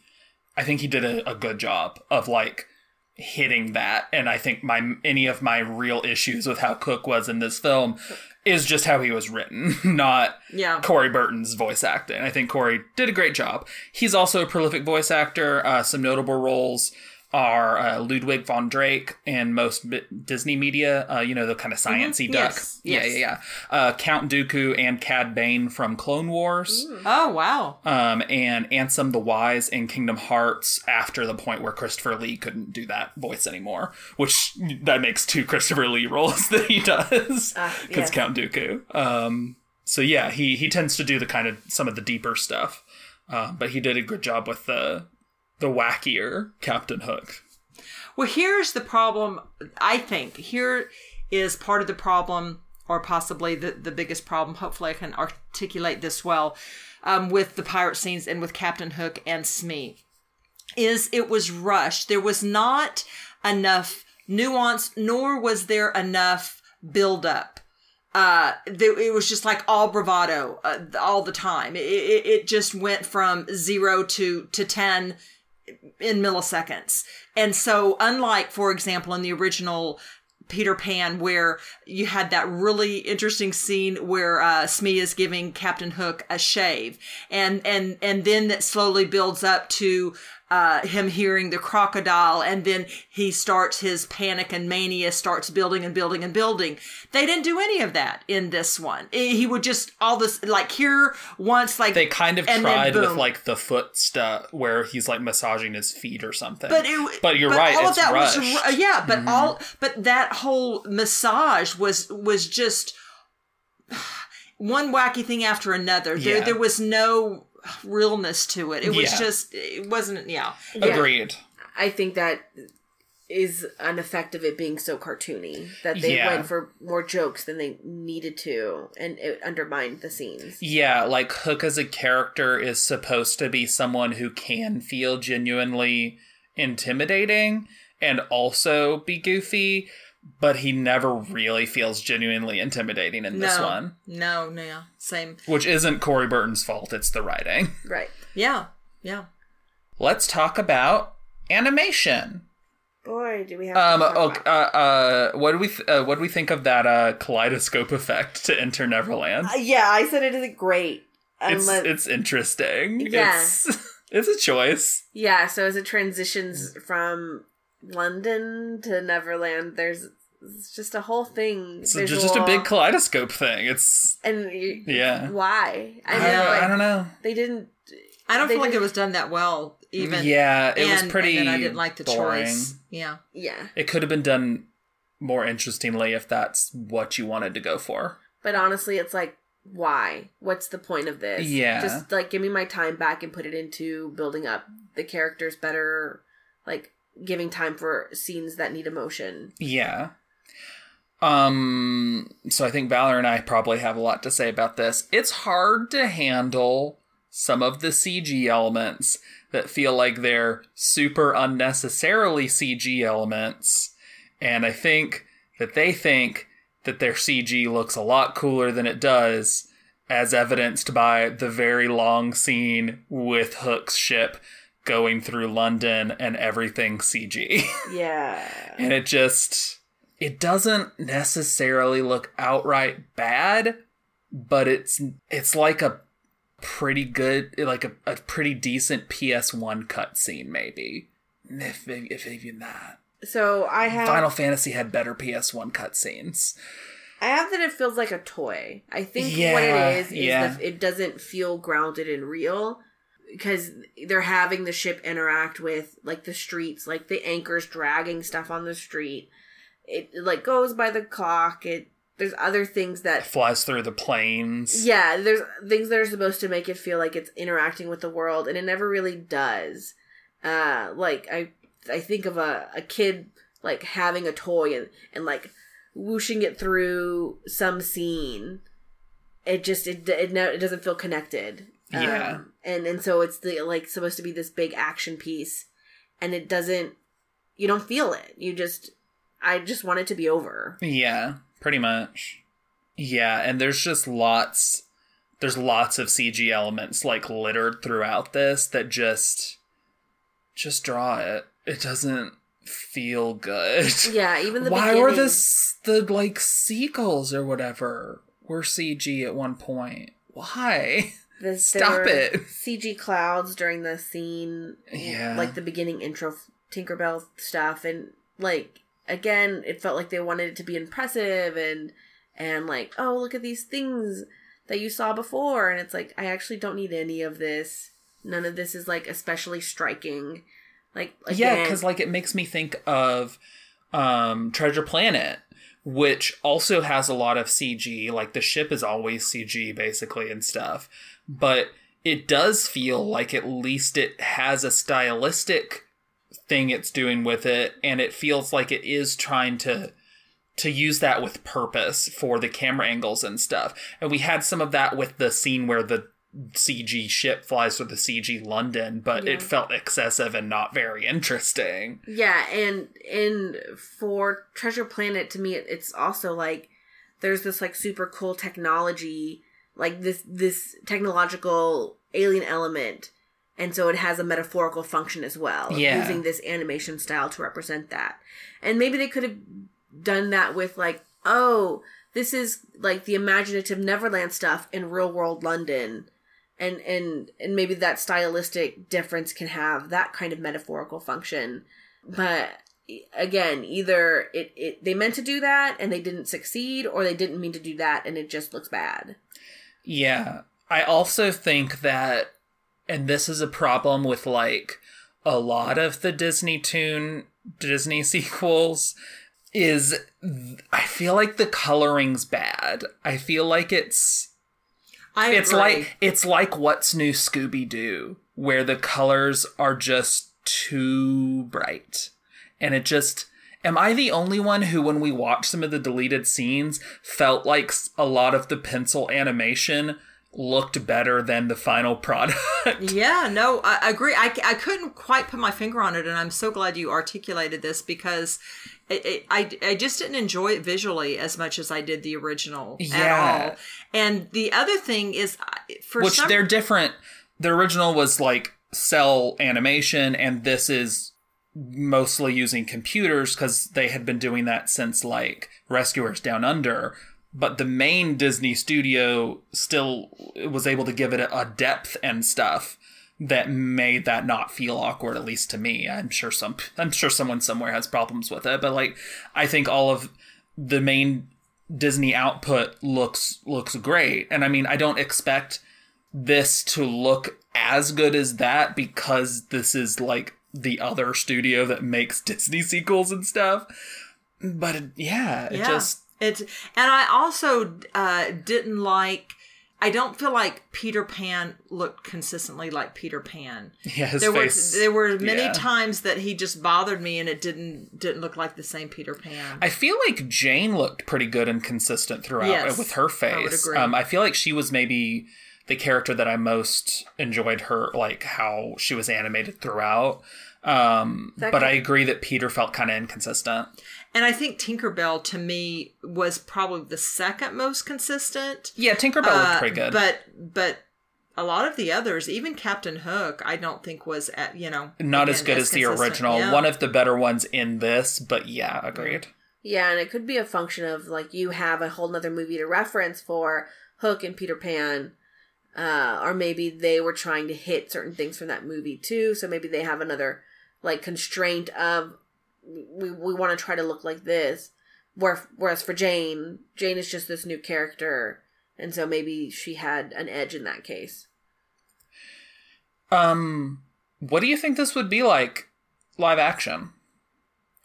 I think he did a, a good job of like hitting that. And I think my any of my real issues with how Hook was in this film is just how he was written, not Yeah. Corey Burton's voice acting. I think Corey did a great job. He's also a prolific voice actor. Uh, some notable roles are uh, Ludwig von Drake and most bi- Disney media. Uh, you know the kind of sciencey duck. Yes, Yeah, yes. yeah, yeah. Uh, Count Dooku and Cad Bane from Clone Wars. Oh wow. Um, and Ansem the Wise in Kingdom Hearts after the point where Christopher Lee couldn't do that voice anymore, which that makes two Christopher Lee roles that he does because yes. Count Dooku. Um, so yeah, he he tends to do the kind of some of the deeper stuff, uh, but he did a good job with the the wackier Captain Hook. Well, here's the problem. I think here is part of the problem, or possibly the, the biggest problem. Hopefully, I can articulate this well um, with the pirate scenes and with Captain Hook and Smee. Is it was rushed. There was not enough nuance, nor was there enough build up. Uh, it was just like all bravado uh, all the time. It, it, it just went from zero to to ten in milliseconds. And so, unlike, for example, in the original Peter Pan, where you had that really interesting scene where uh, Smee is giving Captain Hook a shave, and and and then that slowly builds up to uh, him hearing the crocodile, and then he starts his panic and mania, starts building and building and building. They didn't do any of that in this one. Eh, He would just all this like here once like They kind of tried with like the foot stuff where he's like massaging his feet or something. But it, But you're right, All of that was rushed. Mm-hmm. yeah. But all but that whole massage was was just one wacky thing after another. There Yeah. there was no realness to it. It was Yeah. just it wasn't yeah. Yeah. Agreed. I think that is an effect of it being so cartoony that they Yeah. went for more jokes than they needed to, and it undermined the scenes. Yeah, like Hook as a character is supposed to be someone who can feel genuinely intimidating and also be goofy, but he never really feels genuinely intimidating in this no, one. no, no, yeah. same. Which isn't Corey Burton's fault, it's the writing. Right. Yeah, yeah. Let's talk about animation. Boy, do we have. Um, to talk okay, about- uh, uh, what do we th- uh, what do we think of that uh, kaleidoscope effect to Enter Neverland? Uh, yeah, I said it isn't great. It's Unless, it's interesting. Yeah. It's it's a choice. yeah, so as it transitions from London to Neverland, there's it's just a whole thing. It's just, just a big kaleidoscope thing. It's and you, yeah. why? I I, mean, like, I don't know. they didn't. I don't They feel like it was done that well. Even yeah, it was pretty. And I didn't like the boring. choice. Yeah. Yeah, It could have been done more interestingly if that's what you wanted to go for. but honestly, it's like, why? What's the point of this? Yeah. just like give me my time back and put it into building up the characters better, like giving time for scenes that need emotion. Yeah. Um so I think Valor and I probably have a lot to say about this. It's hard to handle some of the CG elements that feel like they're super unnecessarily CG elements. And I think that they think that their CG looks a lot cooler than it does, as evidenced by the very long scene with Hook's ship going through London and everything CG. Yeah. and it just it doesn't necessarily look outright bad but it's it's like a pretty good like a, a pretty decent ps1 cutscene maybe if, if even that So I have final fantasy had better ps1 cutscenes I have that it feels like a toy. I think what it is is yeah. that it doesn't feel grounded and real because they're having the ship interact with like the streets, like the anchors dragging stuff on the street. It, it, like goes by the clock. It there's other things that flies through the planes. yeah, there's things that are supposed to make it feel like it's interacting with the world, and it never really does. Uh, like I, I think of a, a kid like having a toy and and like whooshing it through some scene. It just it it, ne- it doesn't feel connected. Um, Yeah. and and so it's the like supposed to be this big action piece, and it doesn't. You don't feel it. You just. I just want it to be over. Yeah, pretty much. Yeah, and there's just lots there's lots of CG elements like littered throughout this that just just draw it. It doesn't feel good. Yeah, even the Why were this the like seagulls or whatever were CG at one point? Why? The, Stop it. CG clouds during the scene, Yeah. like the beginning intro Tinkerbell stuff, and like again, it felt like they wanted it to be impressive and and like, oh, look at these things that you saw before, and it's like I actually don't need any of this. None of this is like especially striking. Like Yeah, because like it makes me think of um Treasure Planet, which also has a lot of CG. Like the ship is always CG basically and stuff, but it does feel like at least it has a stylistic thing it's doing with it, and it feels like it is trying to to use that with purpose for the camera angles and stuff. And we had some of that with the scene where the CG ship flies through the CG London, but Yeah. it felt excessive and not very interesting. Yeah, and and for Treasure Planet to me it- it's also like there's this like super cool technology, like this this technological alien element. And so it has a metaphorical function as well, Yeah. using this animation style to represent that. And maybe they could have done that with like, oh, this is like the imaginative Neverland stuff in real world London. and and and maybe that stylistic difference can have that kind of metaphorical function but again either it, it they meant to do that and they didn't succeed or they didn't mean to do that and it just looks bad Yeah. I also think that, and this is a problem with like a lot of the Disney Toon Disney sequels, is I feel like the coloring's bad. I feel like it's I it's agree. like it's like what's new Scooby Doo, where the colors are just too bright, and it just. Am I the only one who, when we watched some of the deleted scenes, felt like a lot of the pencil animation looked better than the final product? Yeah, no, I agree. I, I couldn't quite put my finger on it, and I'm so glad you articulated this because it, it, I, I just didn't enjoy it visually as much as I did the original Yeah. at all. And the other thing is, for Which some they're different. The original was like cel animation, and this is mostly using computers because they had been doing that since like Rescuers Down Under. But the main Disney studio still was able to give it a, depth and stuff that made that not feel awkward, at least to me. I'm sure some, I'm sure someone somewhere has problems with it, but like, I think all of the main Disney output looks looks great, and I mean, I don't expect this to look as good as that because this is like the other studio that makes Disney sequels and stuff. But it, yeah, it yeah, just it's and I also uh, didn't like. I don't feel like Peter Pan looked consistently like Peter Pan. yeah, his there face. were there were many yeah. times that he just bothered me, and it didn't didn't look like the same Peter Pan. I feel like Jane looked pretty good and consistent throughout Yes, with her I would face. agree. Um, I feel like she was maybe the character that I most enjoyed her, like how she was animated throughout. Um, but could- I agree that Peter felt kind of inconsistent. And I think Tinkerbell to me was probably the second most consistent. Yeah, Tinkerbell Uh, looked pretty good. But but a lot of the others, even Captain Hook, I don't think was at you know Not as again, good as, the consistent. original. Yeah. One of the better ones in this, but yeah, agreed. Yeah, and it could be a function of like you have a whole nother movie to reference for Hook and Peter Pan. Uh, or maybe they were trying to hit certain things from that movie too, so maybe they have another like constraint of we we want to try to look like this. Whereas for Jane, Jane is just this new character, and so maybe she had an edge in that case. Um, what do you think this would be like live action?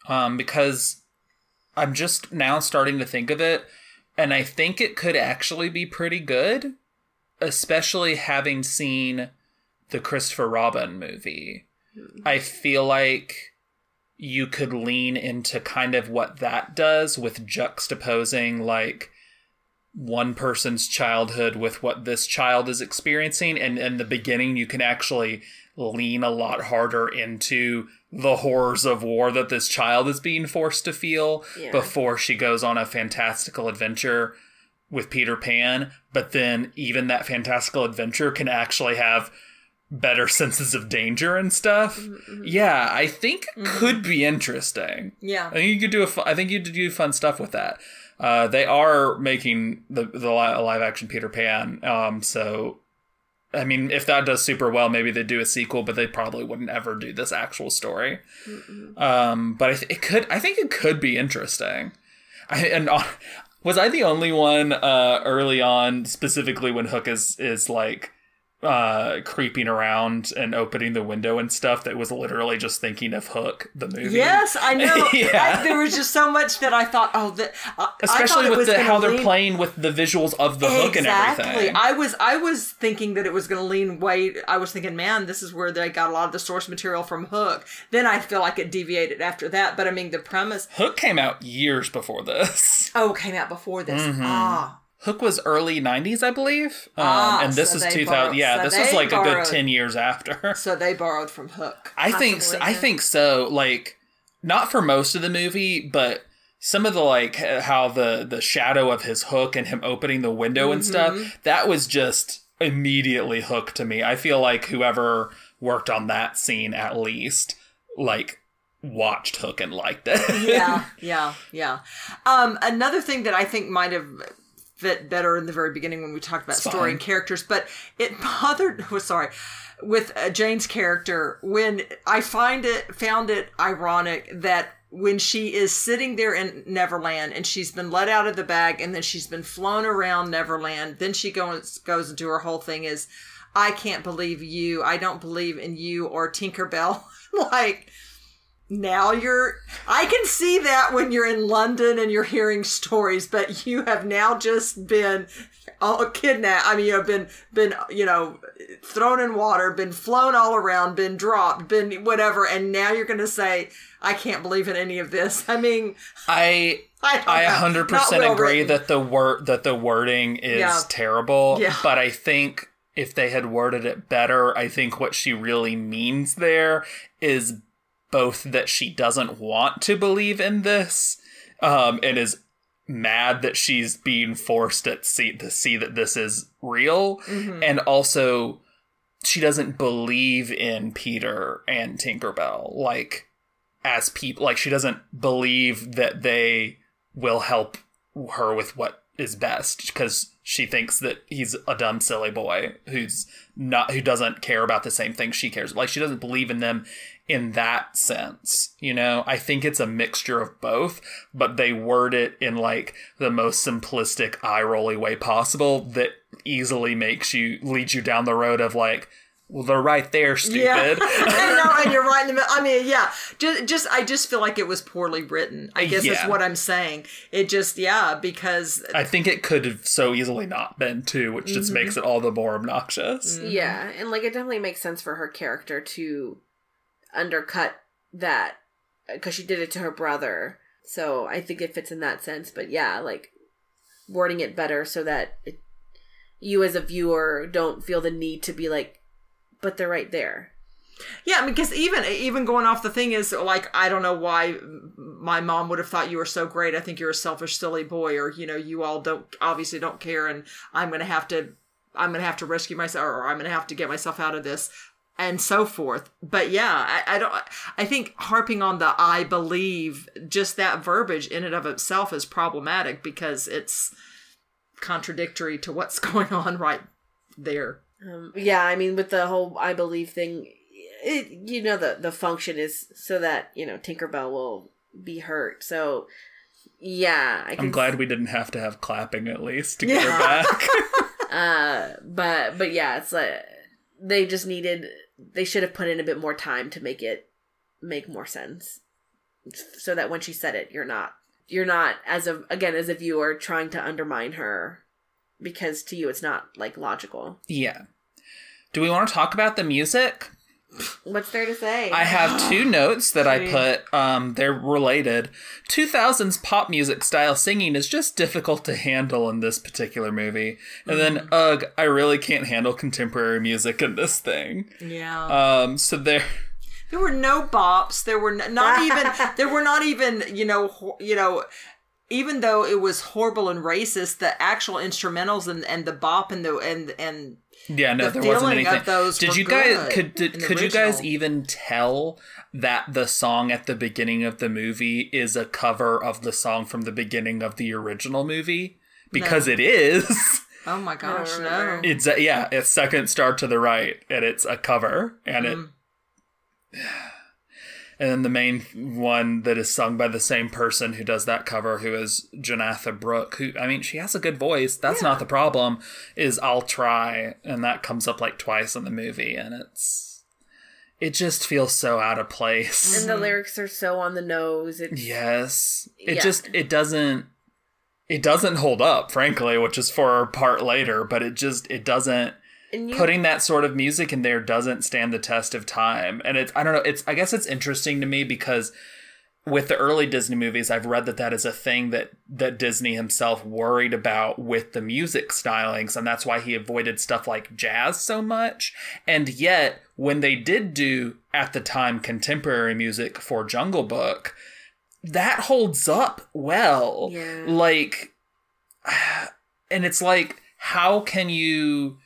Um, because I'm just now starting to think of it, and I think it could actually be pretty good, especially having seen the Christopher Robin movie. I feel like you could lean into kind of what that does with juxtaposing like one person's childhood with what this child is experiencing and in the beginning you can actually lean a lot harder into the horrors of war that this child is being forced to feel Yeah. before she goes on a fantastical adventure with Peter Pan but then even that fantastical adventure can actually have better senses of danger and stuff yeah i think it could be interesting yeah. I think you could do a. fu- I think you could do fun stuff with that. Uh, they are making the the li- live action Peter Pan. Um, so, I mean, if that does super well, maybe they do a sequel, but they probably wouldn't ever do this actual story. Um, but I th- it could. I think it could be interesting. I and was I the only one uh, early on, specifically when Hook is is like uh creeping around and opening the window and stuff that was literally just thinking of Hook the movie Yes, I know. Yeah. I- there was just so much that I thought, oh, that especially with the, how they're playing with the visuals of the hook and exactly. everything. I was I was thinking that it was going to lean way. I was thinking, man, this is where they got a lot of the source material from Hook. Then I feel like it deviated after that. But I mean, the premise. Hook came out years before this. Oh, came out before this. Mm-hmm. Ah, Hook was early '90s, I believe, um, Ah, and this so is 2000. borrowed- yeah, so this was they like a good ten years after. so they borrowed from Hook. I think so, I think so. Like not for most of the movie, but some of the like how the the shadow of his hook and him opening the window and Mm-hmm. stuff that was just immediately hooked to me. I feel like whoever worked on that scene at least like watched Hook and liked it. yeah, yeah, yeah. Um, another thing that I think might have fit better in the very beginning when we talked about It's story fine. and characters, but it bothered. Was sorry with uh, Jane's character when I find it found it ironic that when she is sitting there in Neverland and she's been let out of the bag and then she's been flown around Neverland, then she goes goes into her whole thing is, I can't believe you. I don't believe in you or Tinkerbell. like now you're I can see that when you're in London and you're hearing stories, but you have now just been oh, all kidnapped. I mean, you have been been you know thrown in water, been flown all around, been dropped, been whatever, and now you're going to say I can't believe in any of this. I mean, I I I hundred percent well agree written. that the word that the wording is Yeah. terrible. Yeah. But I think if they had worded it better, I think what she really means there is both that she doesn't want to believe in this, um, and is mad that she's being forced at see to see that this is real, Mm-hmm. and also she doesn't believe in Peter and Tinkerbell like as people like she doesn't believe that they will help her with what is best because she thinks that he's a dumb silly boy who's not who doesn't care about the same thing she cares like she doesn't believe in them in that sense you know i think it's a mixture of both but they word it in like the most simplistic eye rolly way possible that easily makes you leads you down the road of like well they're right there stupid Yeah, I and you're right in the middle. I mean, yeah, just, just, I just feel like it was poorly written. I guess that's what I'm saying. It just, yeah, because I think it could have so easily not been too, which just Mm-hmm. makes it all the more obnoxious. Yeah, and like it definitely makes sense for her character to undercut that because she did it to her brother. So I think it fits in that sense. But yeah, like wording it better so that it, you as a viewer don't feel the need to be like, but they're right there. Yeah, because even even going off the thing is like I don't know why my mom would have thought you were so great. I think you're a selfish, silly boy, or you know, you all don't obviously don't care, and I'm gonna have to I'm gonna have to rescue myself, or I'm gonna have to get myself out of this, and so forth. But yeah, I, I don't. I think harping on the I believe just that verbiage in and of itself is problematic because it's contradictory to what's going on right there. Um, yeah, I mean, with the whole I believe thing, it you know the the function is so that you know Tinkerbell will be hurt. So yeah, I I'm glad we didn't have to have clapping at least to get Yeah. her back. Uh, but but yeah, it's like they just needed they should have put in a bit more time to make it make more sense, so that when she said it, you're not you're not as a again as a viewer trying to undermine her because to you it's not like logical. yeah. Do we want to talk about the music? What's there to say? I have two notes that I put. Um, they're related. 2000s pop music style singing is just difficult to handle in this particular movie. And then, ugh, I really can't handle contemporary music in this thing. Yeah. Um, so there. There were no bops. There were n- not even. there were not even. You know. ho- You know. Even though it was horrible and racist, the actual instrumentals and, and the bop and the and and Yeah, no, The there wasn't feeling of those did you guys could did, in the could you guys even tell that the song at the beginning of the movie is a cover of the song from the beginning of the original movie? Because it is. oh my gosh, no. It's a, yeah, it's second star to the right, and it's a cover, and it. Mm. And then the main one that is sung by the same person who does that cover, who is Jonatha Brooke, who I mean, she has a good voice. That's not the problem. Is I'll try, and that comes up like twice in the movie, and it's it just feels so out of place. and the mm-hmm. lyrics are so on the nose. It's, Yes. It Yeah. just it doesn't it doesn't hold up, frankly, which is for our part later, but it just it doesn't and you, putting that sort of music in there doesn't stand the test of time. And it's I don't know, it's I guess it's interesting to me because with the early Disney movies, I've read that that is a thing that that Disney himself worried about with the music stylings, and that's why he avoided stuff like jazz so much. And yet, when they did do at the time contemporary music for Jungle Book, that holds up well. Yeah. Like, and it's like, how can you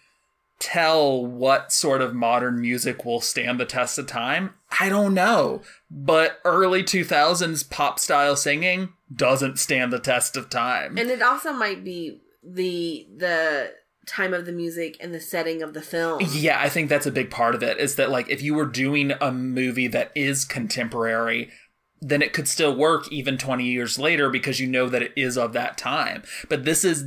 tell what sort of modern music will stand the test of time? I don't know. But early 2000s pop style singing doesn't stand the test of time. and it also might be the the time of the music and the setting of the film. Yeah, I think that's a big part of it is that like if you were doing a movie that is contemporary, then it could still work even 20 years later because you know that it is of that time. But this is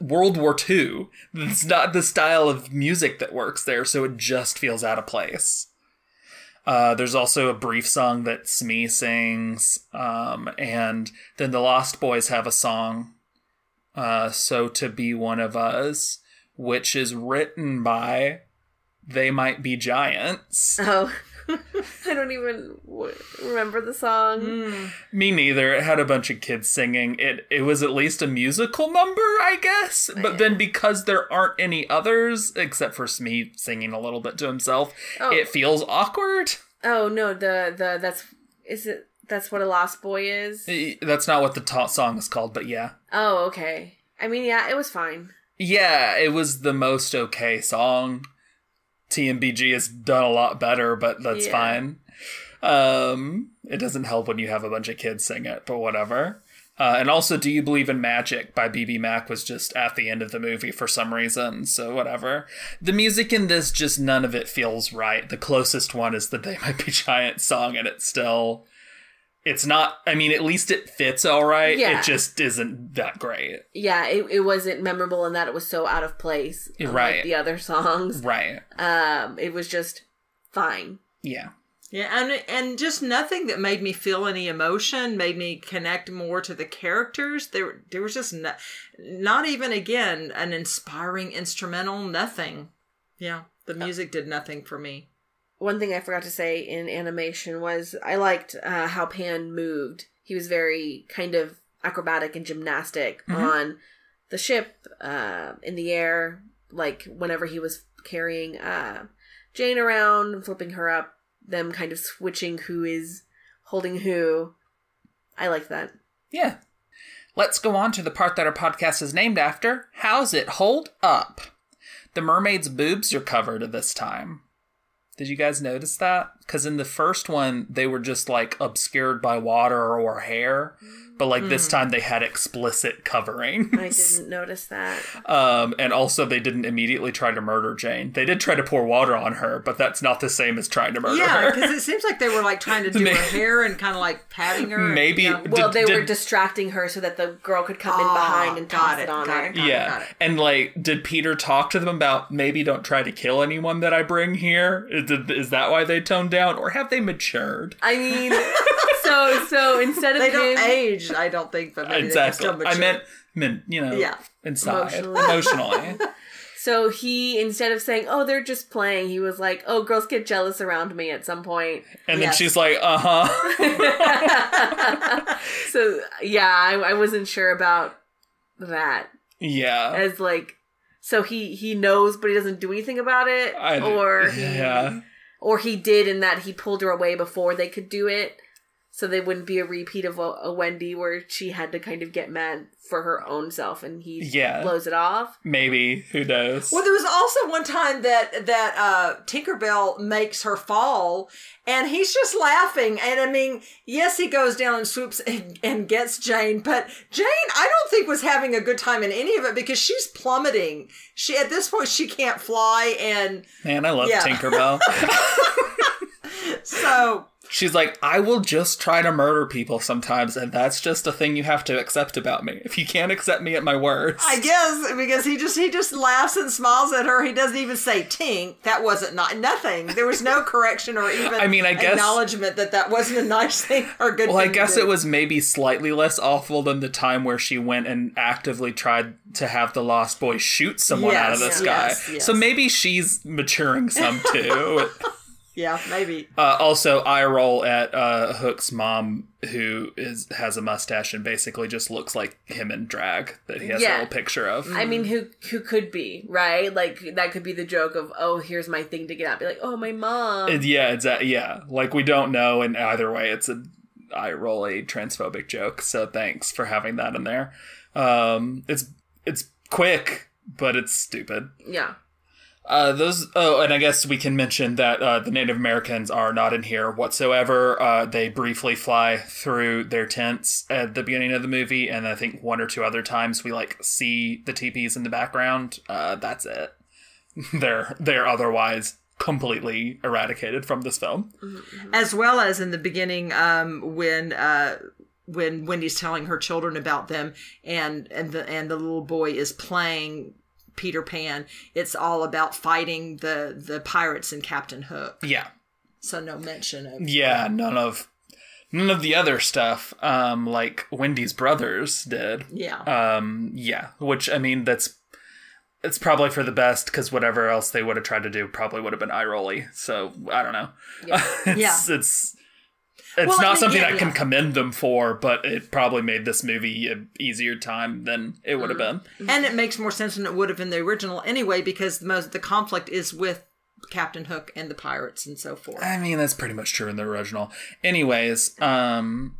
World War II. It's not the style of music that works there, so it just feels out of place. Uh, there's also a brief song that Smee sings, um, and then the Lost Boys have a song, uh, "So to Be One of Us," which is written by They Might Be Giants. Oh, I don't even w- remember the song. Mm. Me neither. It had a bunch of kids singing. It it was at least a musical number, I guess. But then because there aren't any others except for Smee singing a little bit to himself, Oh. it feels awkward. Oh no, the the that's is it that's what a lost boy is. That's not what the ta- song is called, but yeah. Oh, okay. I mean, yeah, it was fine. Yeah, it was the most okay song. TMBG has done a lot better, but that's Yeah. fine. Um, it doesn't help when you have a bunch of kids sing it, but whatever. Uh, and also, Do You Believe in Magic by BBMak was just at the end of the movie for some reason, so whatever. The music in this, just none of it feels right. The closest one is the They Might Be Giant song, and it's still. It's not. I mean, at least it fits all right. Yeah. It just isn't that great. Yeah, it, it wasn't memorable in that it was so out of place. unlike Right. the other songs. Right. Um, it was just fine. Yeah. Yeah, and and just nothing that made me feel any emotion, made me connect more to the characters. There, there was just no, not even again an inspiring instrumental. Nothing. Yeah, the music did nothing for me. One thing I forgot to say in animation was I liked uh, how Pan moved. He was very kind of acrobatic and gymnastic on the ship, uh, in the air, like whenever he was carrying uh, Jane around, flipping her up, them kind of switching who is holding who. I like that. Yeah. Let's go on to the part that our podcast is named after. How's it hold up? The mermaid's boobs are covered this time. Did you guys notice that? Because in the first one, they were just like obscured by water or hair. But like this time, they had explicit covering. I didn't notice that. Um, and also, they didn't immediately try to murder Jane. They did try to pour water on her, but that's not the same as trying to murder Yeah, her. Yeah, because it seems like they were like trying to do May- her hair and kind of like patting her. Maybe- Yeah. Well, Did- they were distracting her so that the girl could come in Ah, behind and got toss it, it on got her. it, got it. yeah. And like, did Peter talk to them about maybe don't try to kill anyone that I bring here? Is, is that why they toned down, or have they matured? I mean, so so instead of They don't him, age, I don't think, but maybe exactly. they can still I meant, meant, you know, Yeah. inside Emotionally. emotionally. so he instead of saying, "Oh, they're just playing," he was like, "Oh, girls get jealous around me at some point." And then she's like, uh huh. So yeah, I, I wasn't sure about that yeah. as like. So he he knows, but he doesn't do anything about it, I, or he, yeah. or he did in that he pulled her away before they could do it, so they wouldn't be a repeat of a, a Wendy where she had to kind of get mad for her own self, and he Yeah. blows it off. Maybe. Who knows? Well, there was also one time that that uh, Tinkerbell makes her fall, and he's just laughing. And I mean, yes, he goes down and swoops and, and gets Jane, but Jane, I don't think was having a good time in any of it because she's plummeting. She at this point she can't fly, and Man, I love Yeah. Tinkerbell. She's like, I will just try to murder people sometimes, and that's just a thing you have to accept about me. If you can't accept me at my worst, I guess because he just he just laughs and smiles at her. He doesn't even say "tink." That wasn't not nothing. There was no correction or even I mean, I guess- acknowledgement that that wasn't a nice thing or a good. Well, I guess it was maybe slightly less awful than the time where she went and actively tried to have the Lost Boy shoot someone out of the Yes, sky. yes, yes. So maybe she's maturing some too. Yeah, maybe. uh, also, I roll at uh, Hook's mom, who is has a mustache and basically just looks like him in drag that he has Yeah. a little picture of. I mean, who who could be right? Like that could be the joke of, "Oh, here's my thing to get out." Be like, "Oh, my mom." And yeah, exactly. Yeah, like we don't know, and either way, it's a I roll a transphobic joke. So thanks for having that in there. Um, it's it's quick, but it's stupid. yeah, Uh, those. Oh, and I guess we can mention that uh, the Native Americans are not in here whatsoever. Uh, they briefly fly through their tents at the beginning of the movie, and I think one or two other times we like see the teepees in the background. Uh, that's it. they're they're otherwise completely eradicated from this film. as well as in the beginning um, when uh, when Wendy's telling her children about them, and and the and the little boy is playing Peter Pan. It's all about fighting the the pirates and Captain Hook. Yeah, So no mention of yeah. None of none of the other stuff, um, like Wendy's brothers did. yeah. Um, yeah, which I mean, that's it's probably for the best because whatever else they would have tried to do probably would have been eye rolly. So I don't know. Yeah. it's, Yeah. it's it's Well, I not mean, something yeah, I can yeah. commend them for, but it probably made this movie an easier time than it would have Mm-hmm. been. and it makes more sense than it would have in the original anyway, because the most the conflict is with Captain Hook and the pirates and so forth. I mean, that's pretty much true in the original. Anyways, um,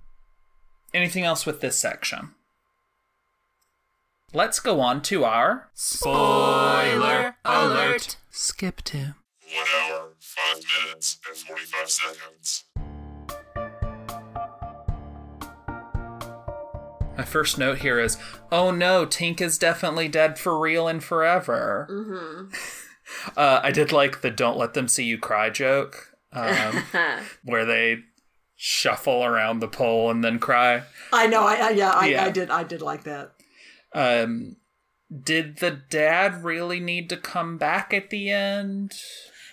anything else with this section? Let's go on to our spoiler alert. Skip to. One hour, five minutes, and 45 seconds. My first note here is, oh no, Tink is definitely dead for real and forever. Mm-hmm. uh, I did like the "Don't let them see you cry" joke, um, where they shuffle around the pole and then cry. I know. I, I yeah, I, Yeah. I did. I did like that. Um, did the dad really need to come back at the end?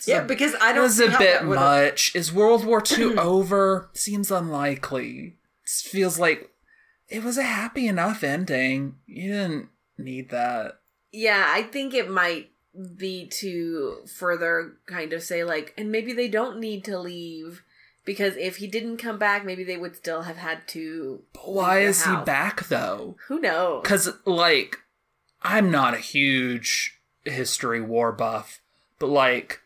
Yeah, because I It don't. was see a how bit much. Is World War II over? Seems unlikely. It feels like it was a happy enough ending. You didn't need that. Yeah, I think it might be to further kind of say like, and maybe they don't need to leave because if he didn't come back, maybe they would still have had to. Why leave the is he back though? Who knows? Because, like, I'm not a huge history war buff, but, like,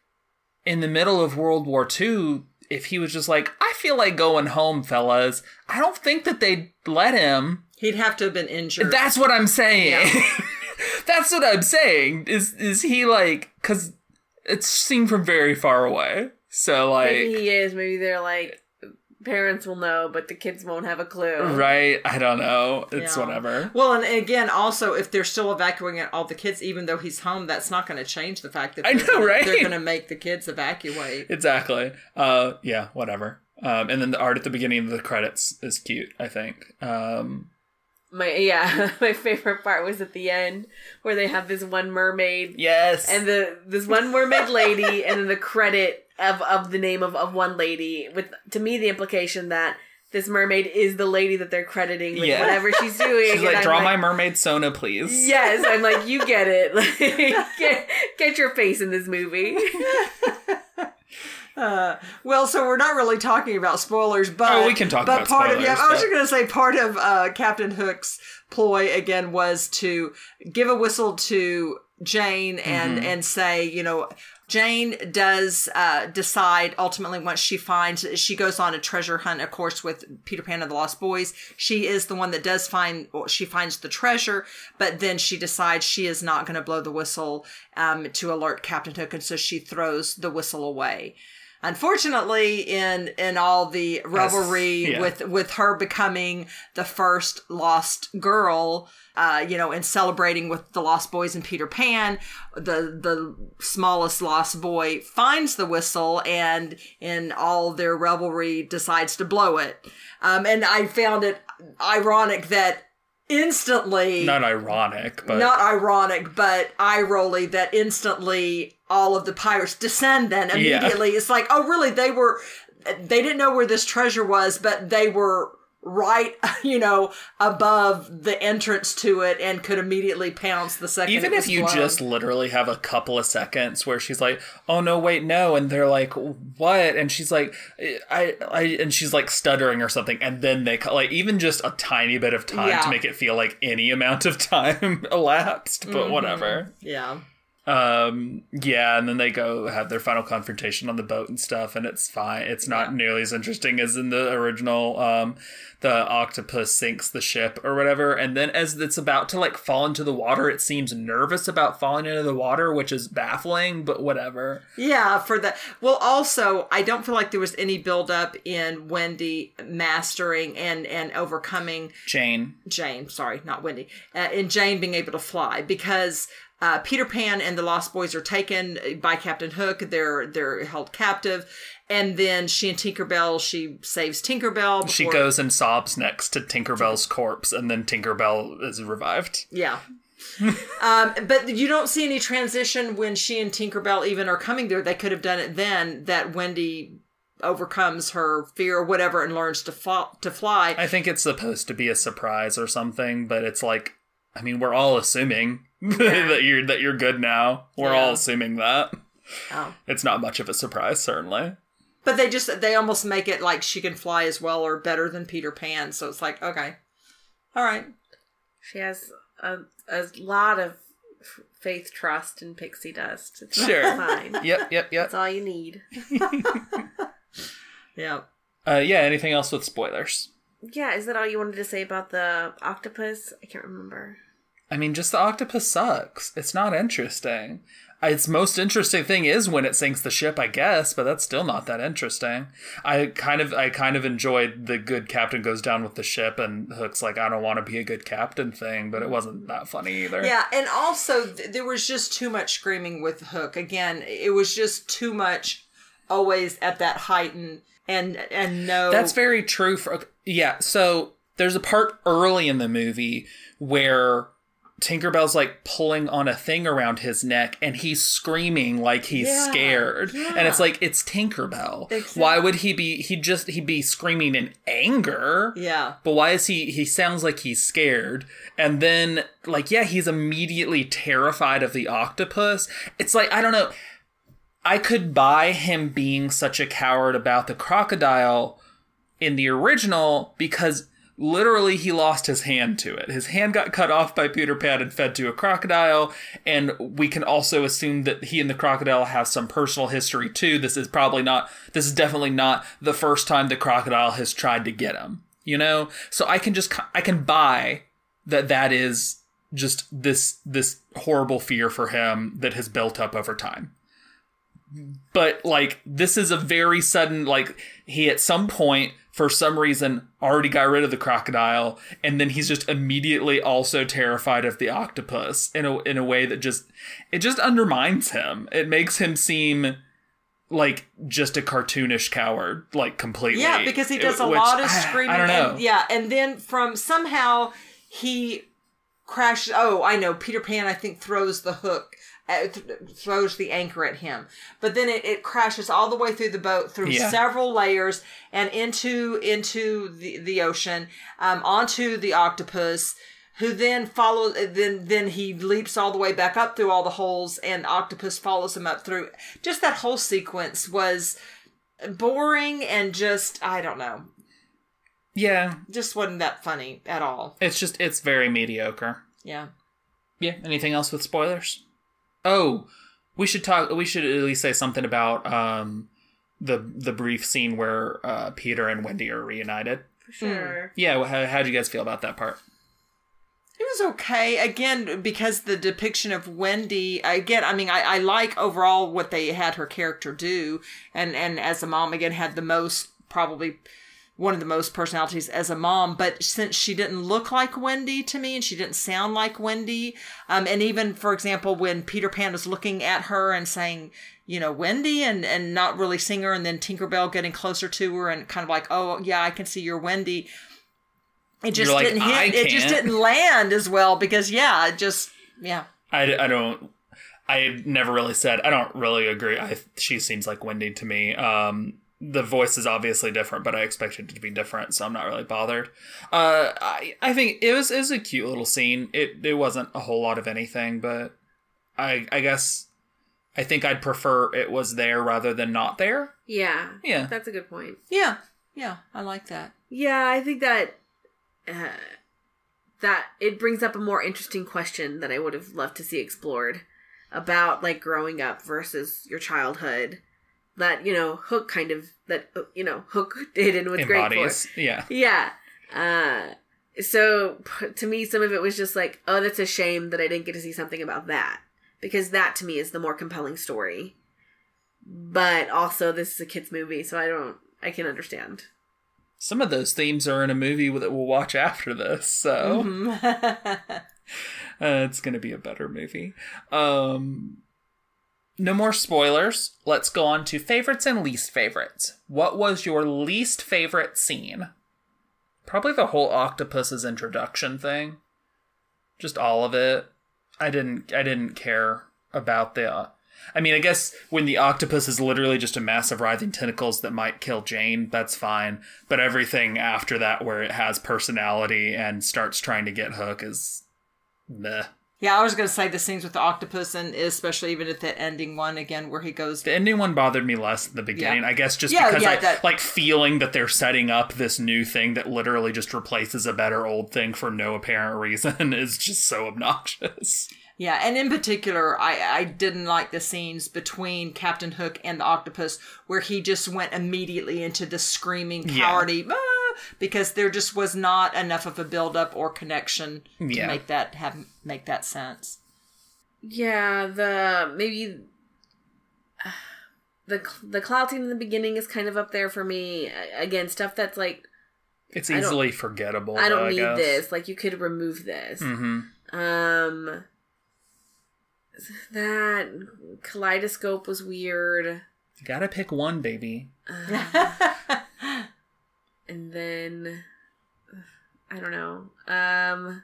in the middle of World War II, if he was just like, I feel like going home, fellas, I don't think that they'd let him. He'd have to have been injured. That's what I'm saying. That's what I'm saying. Is is he like? Because it's seen from very far away. So like, maybe he is. Maybe they're like parents will know, but the kids won't have a clue. right? I don't know. It's Yeah. whatever. Well, and again, also, if they're still evacuating all the kids, even though he's home, that's not going to change the fact that I know, gonna, right? They're going to make the kids evacuate. Exactly. Uh, yeah, whatever. Um, and then the art at the beginning of the credits is cute. I think. Um, My yeah, my favorite part was at the end where they have this one mermaid yes. and the this one mermaid lady and then the credit of of the name of, of one lady with to me the implication that this mermaid is the lady that they're crediting with Yeah. whatever she's doing. she's like, I'm draw my mermaid Sona, please. Yes, I'm like, you get it. Like, get, get your face in this movie. Well, so we're not really talking about spoilers, but Oh, we can talk but about part of yeah, spoilers, I was just going to say part of uh, Captain Hook's ploy again was to give a whistle to Jane and Mm-hmm. and say, you know, Jane does uh, decide ultimately once she finds she goes on a treasure hunt, of course, with Peter Pan and the Lost Boys. She is the one that does find well, she finds the treasure, but then she decides she is not going to blow the whistle um, to alert Captain Hook, and so she throws the whistle away. Unfortunately, in in all the revelry yeah. with with her becoming the first lost girl, uh, you know, and celebrating with the Lost Boys and Peter Pan, the the smallest lost boy finds the whistle and in all their revelry decides to blow it. Um, and I found it ironic that instantly Not ironic, but not ironic, but eye rolly that instantly all of the pirates descend then immediately. It's like, oh, really? They were, they didn't know where this treasure was, but they were right, you know, above the entrance to it and could immediately pounce the second. even if you blown. just literally have a couple of seconds where she's like, "Oh no, wait, no," and they're like, "What?" and she's like, "I, I," and she's like stuttering or something, and then they like even just a tiny bit of time Yeah. to make it feel like any amount of time elapsed, but Mm-hmm. whatever. yeah. Um, yeah, and then they go have their final confrontation on the boat and stuff, and it's fine. It's not nearly as interesting as in the original. Um, the octopus sinks the ship or whatever, and then as it's about to like fall into the water, it seems nervous about falling into the water, which is baffling, but whatever. Yeah, for the well. Also, I don't feel like there was any build up in Wendy mastering and and overcoming Jane. Jane. Sorry, not Wendy. Uh, in Jane being able to fly because. Uh, Peter Pan and the Lost Boys are taken by Captain Hook. They're they're held captive, and then she and Tinkerbell. She saves Tinkerbell. She goes and sobs next to Tinkerbell's corpse, and then Tinkerbell is revived. Yeah. um, but you don't see any transition when she and Tinkerbell even are coming there. They could have done it then. That Wendy overcomes her fear or whatever and learns to fall, to fly. I think it's supposed to be a surprise or something, but it's like, I mean, we're all assuming that you're that you're good now. We're Yeah. all assuming that. Oh. It's not much of a surprise, certainly. But they just they almost make it like she can fly as well or better than Peter Pan. So it's like okay, all right. She has a, a lot of faith, trust, and pixie dust. It's Sure. fine. Yep, yep, yep. That's all you need. Yeah. Uh, yeah. Anything else with spoilers? Yeah, is that all you wanted to say about the octopus? I can't remember. I mean, just the octopus sucks. It's not interesting. Its most interesting thing is when it sinks the ship, I guess, but that's still not that interesting. I kind of, I kind of enjoyed the good captain goes down with the ship, and Hook's like, I don't want to be a good captain thing, but it wasn't that funny either. Yeah, and also th- there was just too much screaming with Hook. Again, it was just too much. Always at that height and and and no. That's very true for yeah, so there's a part early in the movie where Tinkerbell's like pulling on a thing around his neck and he's screaming like he's Yeah, scared. yeah. And it's like it's Tinkerbell. Exactly. Why would he be he just he'd be screaming in anger? yeah. But why is he he sounds like he's scared and then like yeah, he's immediately terrified of the octopus. It's like I don't know. I could buy him being such a coward about the crocodile in the original because literally he lost his hand to it. His hand got cut off by Peter Pan and fed to a crocodile, and we can also assume that he and the crocodile have some personal history too. This is probably not this is definitely not the first time the crocodile has tried to get him, you know? So I can just I can buy that that is just this this horrible fear for him that has built up over time but like this is a very sudden like he at some point for some reason already got rid of the crocodile and then he's just immediately also terrified of the octopus in a in a way that just it just undermines him it makes him seem like just a cartoonish coward like completely Yeah, because he does a Which, lot of screaming. I don't know And, yeah, and then from somehow he crashes. Oh, I know. Peter Pan, I think, throws the hook, throws the anchor at him, but then it, it crashes all the way through the boat, through Yeah. several layers, and into into the the ocean, um, onto the octopus. Who then follows? Then then he leaps all the way back up through all the holes, and octopus follows him up through. Just that whole sequence was boring and just I don't know, yeah just wasn't that funny at all. it's just it's very mediocre Yeah. Yeah. Anything else with spoilers? Oh, we should talk. We should at least say something about um the the brief scene where uh, Peter and Wendy are reunited. For sure. Yeah. How how'd you guys feel about that part? It was okay. Again, because the depiction of Wendy, again, I mean, I, I like overall what they had her character do. And, and as a mom, again, had the most, probably one of the most personalities as a mom. But since she didn't look like Wendy to me and she didn't sound like Wendy, um, and even, for example, when Peter Pan was looking at her and saying, you know, Wendy and, and not really seeing her, and then Tinkerbell getting closer to her and kind of like, oh, yeah, I can see you're Wendy. It just like, didn't "I hit. It just didn't land as well because yeah, it just yeah. I, I don't. I never really said. I don't really agree. I she seems like Wendy to me. Um, the voice is obviously different, but I expected it to be different, so I'm not really bothered. Uh, I I think it was was a cute little scene. It it wasn't a whole lot of anything, but I I guess I think I'd prefer it was there rather than not there. Yeah. Yeah. That's a good point. Yeah, yeah, I like that. Yeah, I think that uh, that it brings up a more interesting question that I would have loved to see explored about like growing up versus your childhood that you know Hook kind of that you know Hook did and was great for. Yeah. Yeah. Uh, so to me, some of it was just like, oh, that's a shame that I didn't get to see something about that because that to me is the more compelling story. But also, this is a kids movie, so I don't, I can understand. Some of those themes are in a movie that we'll watch after this, so Mm-hmm. uh, it's going to be a better movie. Um, no more spoilers. Let's go on to favorites and least favorites. What was your least favorite scene? Probably the whole octopus's introduction thing. Just all of it. I didn't. I didn't care about the. Uh, I mean, I guess when the octopus is literally just a mass of writhing tentacles that might kill Jane, that's fine. But everything after that, where it has personality and starts trying to get Hook, is meh. Yeah, I was going to say the scenes with the octopus, and especially even at the ending one again, where he goes. The ending one bothered me less in the beginning. Yeah. I guess just Yeah, because yeah, I that- like feeling that they're setting up this new thing that literally just replaces a better old thing for no apparent reason is just so obnoxious. Yeah, and in particular, I I didn't like the scenes between Captain Hook and the octopus where he just went immediately into the screaming Yeah. cowardy "Ah," because there just was not enough of a buildup or connection to Yeah. make that have make that sense. Yeah, the maybe the the cloud scene in the beginning is kind of up there for me. Again, stuff that's like It's I easily forgettable. I don't need guess. this. Like you could remove this. Mm-hmm. Um, that kaleidoscope was weird. You gotta pick one, baby. and then I don't know. Um,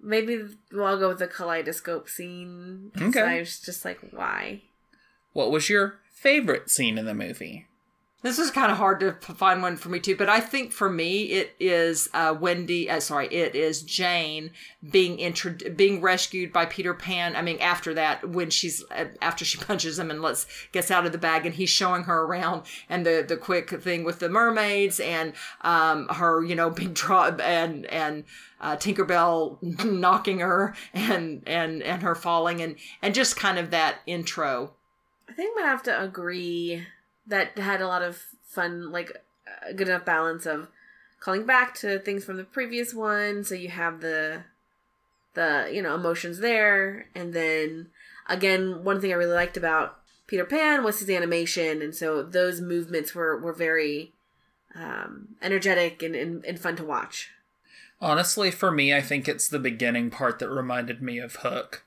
maybe well, I'll go with the kaleidoscope scene. Okay. I was just like, why? What was your favorite scene in the movie? This is kind of hard to find one for me too, but I think for me it is uh, Wendy. Uh, sorry, it is Jane being intro- being rescued by Peter Pan. I mean, after that, when she's uh, after she punches him and lets gets out of the bag, and he's showing her around, and the the quick thing with the mermaids and um, her, you know, big drop and and uh, Tinkerbell knocking her and and and her falling and and just kind of that intro. I think I'm gonna have to agree that had a lot of fun, like a good enough balance of calling back to things from the previous one, so you have the the you know emotions there, and then again, one thing I really liked about Peter Pan was his animation, and so those movements were were very um, energetic and, and, and fun to watch. Honestly, for me, I think it's the beginning part that reminded me of Hook.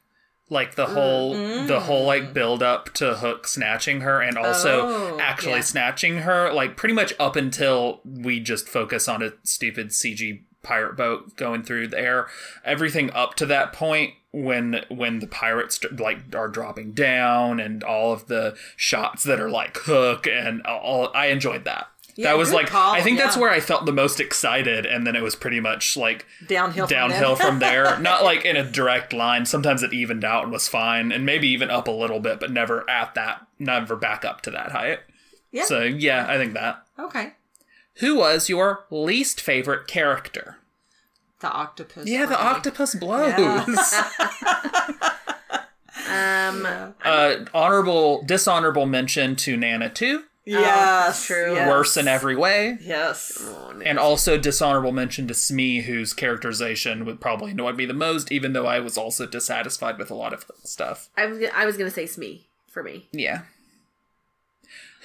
Like the mm, whole the mm. whole like build up to Hook snatching her and also Oh, actually yeah. snatching her, like pretty much up until we just focus on a stupid CG pirate boat going through the air. Everything up to that point when when the pirates like are dropping down and all of the shots that are like Hook and all I enjoyed that. Yeah, that was like call, I think that's where I felt the most excited and then it was pretty much like Downhill from downhill there. from there. Not like in a direct line. Sometimes it evened out and was fine, and maybe even up a little bit, but never at that, never back up to that height. Yeah. So yeah, I think that. Okay. Who was your least favorite character? The octopus. Yeah, the me. octopus blows. Um, uh, honorable, dishonorable mention to Nana too. Um, yes. true. yes. Worse in every way. Yes. oh, And also dishonorable mention to Smee, whose characterization would probably annoy me the most, even though I was also dissatisfied with a lot of stuff. I was I was gonna say Smee for me. Yeah.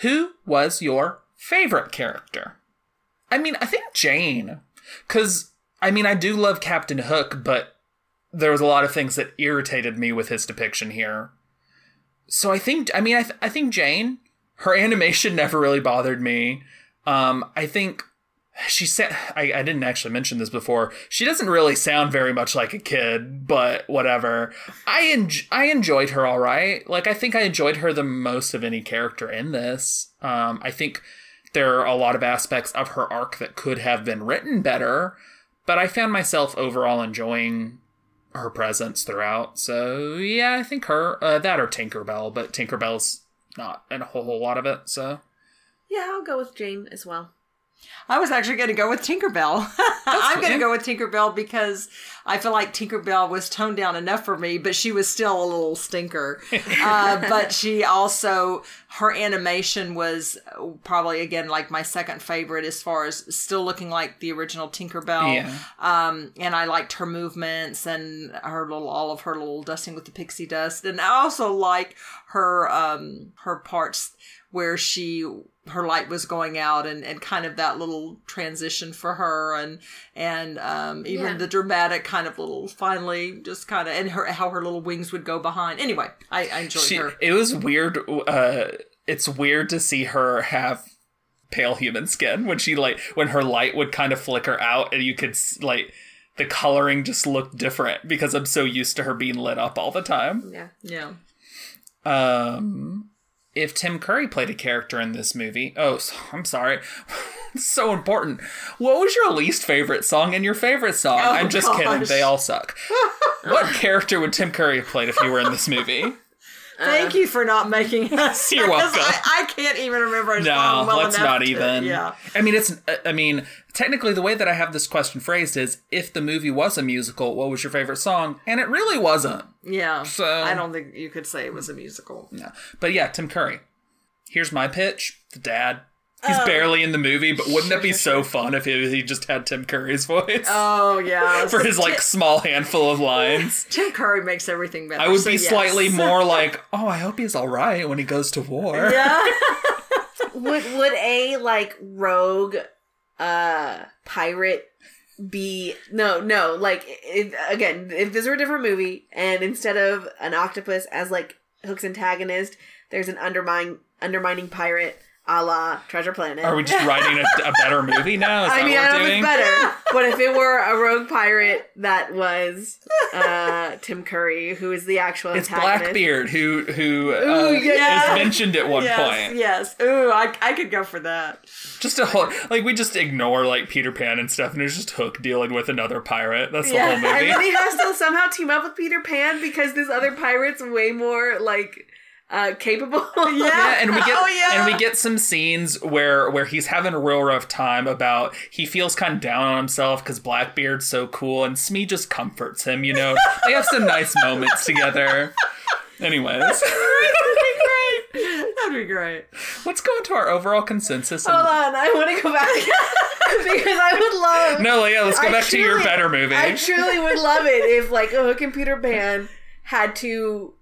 Who was your favorite character? I mean, I think Jane. Because, I mean, I do love Captain Hook, but there was a lot of things that irritated me with his depiction here. So I think, I mean, I, th- I think Jane, her animation never really bothered me. Um, I think she said, I, I didn't actually mention this before. She doesn't really sound very much like a kid, but whatever. I en- I enjoyed her all right. Like I think I enjoyed her the most of any character in this. Um, I think there are a lot of aspects of her arc that could have been written better, but I found myself overall enjoying her presence throughout. So yeah, I think her uh, that or Tinkerbell, but Tinkerbell's not in a whole, whole lot of it. So Yeah, I'll go with Jane as well. I was actually going to go with Tinkerbell. I'm going to go with Tinkerbell because I feel like Tinkerbell was toned down enough for me, but she was still a little stinker. uh, but she also her animation was probably again like my second favorite as far as still looking like the original Tinkerbell. Yeah. Um, and I liked her movements and her little all of her little dusting with the pixie dust, and I also like her um her parts where she her light was going out and, and kind of that little transition for her and and um, even Yeah. the dramatic kind of little finally just kind of and her how her little wings would go behind anyway I, I enjoyed She, her it was weird. Uh, it's weird to see her have pale human skin when she like when her light would kind of flicker out and you could like the coloring just looked different because I'm so used to her being lit up all the time. Yeah. yeah Um, if Tim Curry played a character in this movie, oh, I'm sorry, it's so important. What was your least favorite song and your favorite song? Oh, I'm just kidding. They all suck. what character would Tim Curry have played if you were in this movie? thank you for not making us You're welcome. I, I can't even remember No, well let's enough not to- even. yeah I mean, it's. Uh, I mean, technically, the way that I have this question phrased is: if the movie was a musical, what was your favorite song? And it really wasn't. yeah So- I don't think you could say it was a musical No. But yeah, Tim Curry. Here's my pitch: the dad. Oh. He's barely in the movie, but wouldn't that be so fun if he, he just had Tim Curry's voice oh yeah for his like small handful of lines? Tim Curry makes everything better I would so be yes. slightly more like, oh, I hope he's all right when he goes to war. yeah would would a like rogue uh pirate be no no like if, again if this were a different movie and instead of an octopus as like hook's antagonist there's an undermine undermining pirate a la treasure planet Are we just writing a, a better movie now? Is I that mean, what I we're don't know if doing? better, but if it were a rogue pirate that was uh, Tim Curry, who is the actual It's antagonist. Blackbeard who who uh, Ooh, yeah. is mentioned at one yes, point. Yes. Ooh, I, I could go for that. Just a whole like we just ignore like Peter Pan and stuff, and there's just Hook dealing with another pirate. That's the Yeah, whole And movie. then he has to somehow team up with Peter Pan because this other pirate's way more like uh, capable. Yeah, and we get Oh, yeah. and we get some scenes where where he's having a real rough time about he feels kind of down on himself because Blackbeard's so cool, and Smee just comforts him. You know, they have some nice moments together. Anyways, That'd be great. That'd be great. let's go into our overall consensus. and- Hold on, I want to go back because I would love. no, yeah, let's go I back to your better movie. I truly would love it if like Hook and Peter Pan had to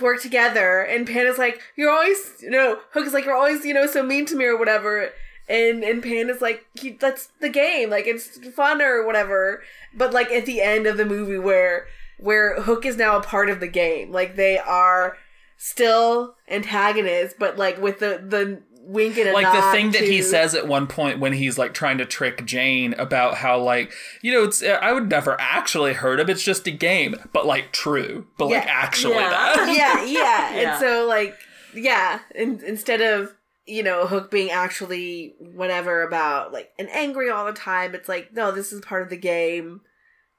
work together, and Pan is like, "You're always, you know," Hook is like, "You're always, you know, so mean to me or whatever," and and Pan is like, "That's the game, like it's fun or whatever." But like at the end of the movie, where where Hook is now a part of the game, like they are still antagonists, but like with the the wink and a like the nod thing that he says at one point when he's like trying to trick Jane about how like you know it's I would never actually hurt him it's just a game but like true but like actually Yeah. that yeah, yeah. Yeah. And so like yeah, in, instead of you know Hook being actually whatever about like and angry all the time, it's like no, this is part of the game,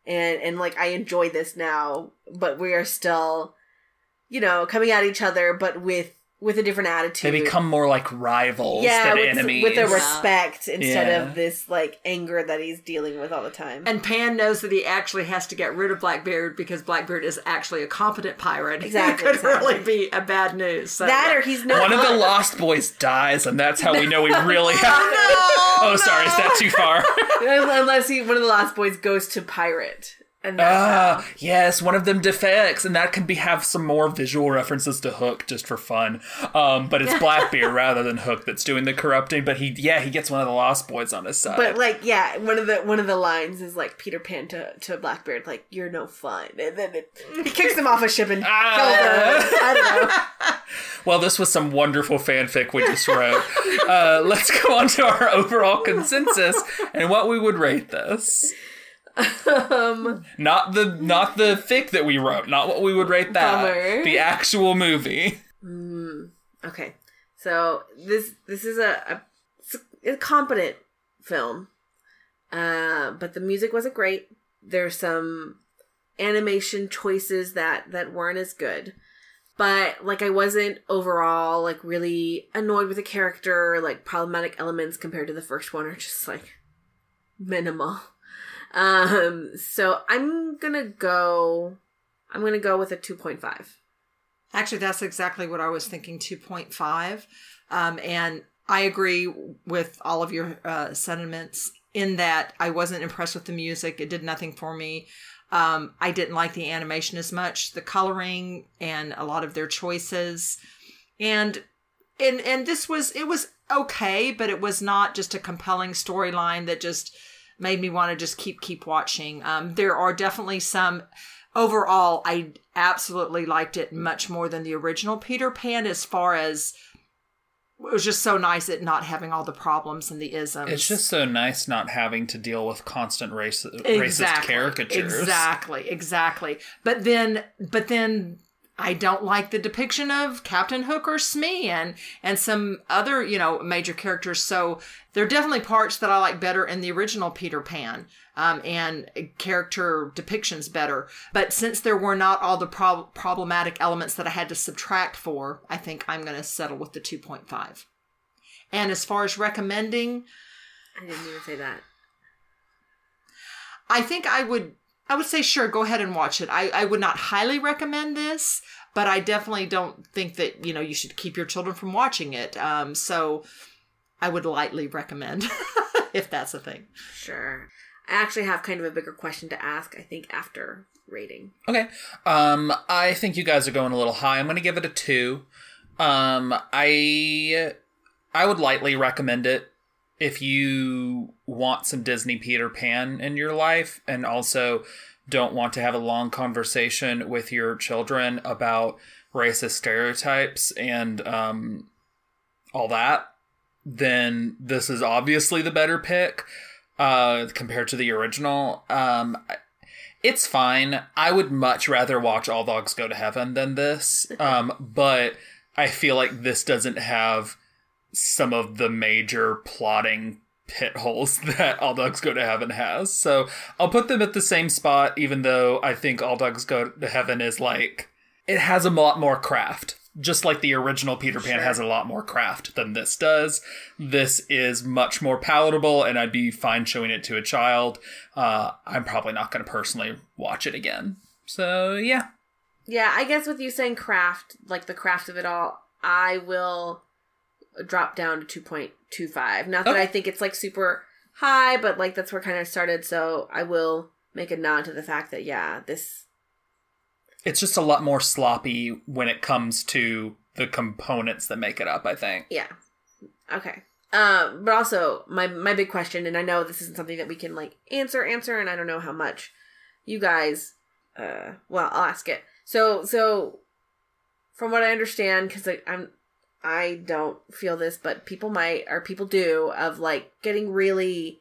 and and like I enjoy this now, but we are still, you know, coming at each other, but with with a different attitude. they become more like rivals yeah, than with, enemies with a Yeah. respect instead Yeah. of this like anger that he's dealing with all the time. And Pan knows that he actually has to get rid of Blackbeard because Blackbeard is actually a competent pirate. Exactly, It could exactly. really be a bad news. So, that or he's not. one of the lost boys dies and that's how we know we really have oh sorry is that too far unless he one of the Lost boys goes to pirate. And how- Ah, yes, one of them defects, and that can be have some more visual references to Hook just for fun. Um, but it's Blackbeard rather than Hook that's doing the corrupting. But he, yeah, he gets one of the Lost Boys on his side. But like, yeah, one of the one of the lines is like Peter Pan to, to Blackbeard, like "You're no fun," and then it, he kicks him off a ship and kills Ah. him. I don't know. well, this was some wonderful fanfic we just wrote. uh, let's go on to our overall consensus and what we would rate this. Um, Not the not the fic that we wrote, not what we would rate that. Bummer. The actual movie. okay, so this this is a, a, a competent film, uh, but the music wasn't great. There's some animation choices that that weren't as good. But like I wasn't overall like really annoyed with the character, like problematic elements compared to the first one are just like minimal. Um, so I'm gonna go. I'm gonna go with a two point five. Actually, that's exactly what I was thinking 2.5. Um, and I agree with all of your uh, sentiments in that I wasn't impressed with the music. It did nothing for me. Um, I didn't like the animation as much, the coloring, and a lot of their choices. And and and this was it was okay, but it was not just a compelling storyline that just made me want to just keep keep watching. Um, there are definitely some. Overall, I absolutely liked it much more than the original Peter Pan. As far as it was just so nice at not having all the problems and the isms. It's just so nice not having to deal with constant race, racist caricatures. Exactly, exactly. But then, but then I don't like the depiction of Captain Hook or Smee and and some other you know major characters. So there are definitely parts that I like better in the original Peter Pan. Um, and character depictions better. But since there were not all the prob- problematic elements that I had to subtract for, I think I'm going to settle with the 2.5. And as far as recommending, I didn't even say that. I think I would I would say sure, go ahead and watch it. I, I would not highly recommend this, but I definitely don't think that, you know, you should keep your children from watching it. Um, so I would lightly recommend if that's a thing. Sure. I actually have kind of a bigger question to ask, I think, after rating. Okay. Um, I think you guys are going a little high. I'm going to give it a two. Um, I I would lightly recommend it if you want some Disney Peter Pan in your life and also don't want to have a long conversation with your children about racist stereotypes and um, all that, then this is obviously the better pick uh, compared to the original. Um, it's fine. I would much rather watch All Dogs Go to Heaven than this, um, but I feel like this doesn't have some of the major plotting pit holes that All Dogs Go to Heaven has. So I'll put them at the same spot, even though I think All Dogs Go to Heaven is like it has a lot more craft. Just like the original Peter Pan Sure. has a lot more craft than this does. This is much more palatable, and I'd be fine showing it to a child. Uh, I'm probably not going to personally watch it again. So yeah, Yeah, I guess with you saying craft, like the craft of it all, I will drop down to 2.25. Not that Okay. I think it's like super high, but like that's where kind of started, so I will make a nod to the fact that yeah, this it's just a lot more sloppy when it comes to the components that make it up. I think. yeah. Okay. Um, but also my my big question, and I know this isn't something that we can like answer answer, and I don't know how much you guys. Uh, well, I'll ask it. So so, from what I understand, because I'm I don't feel this, but people might or people do of like getting really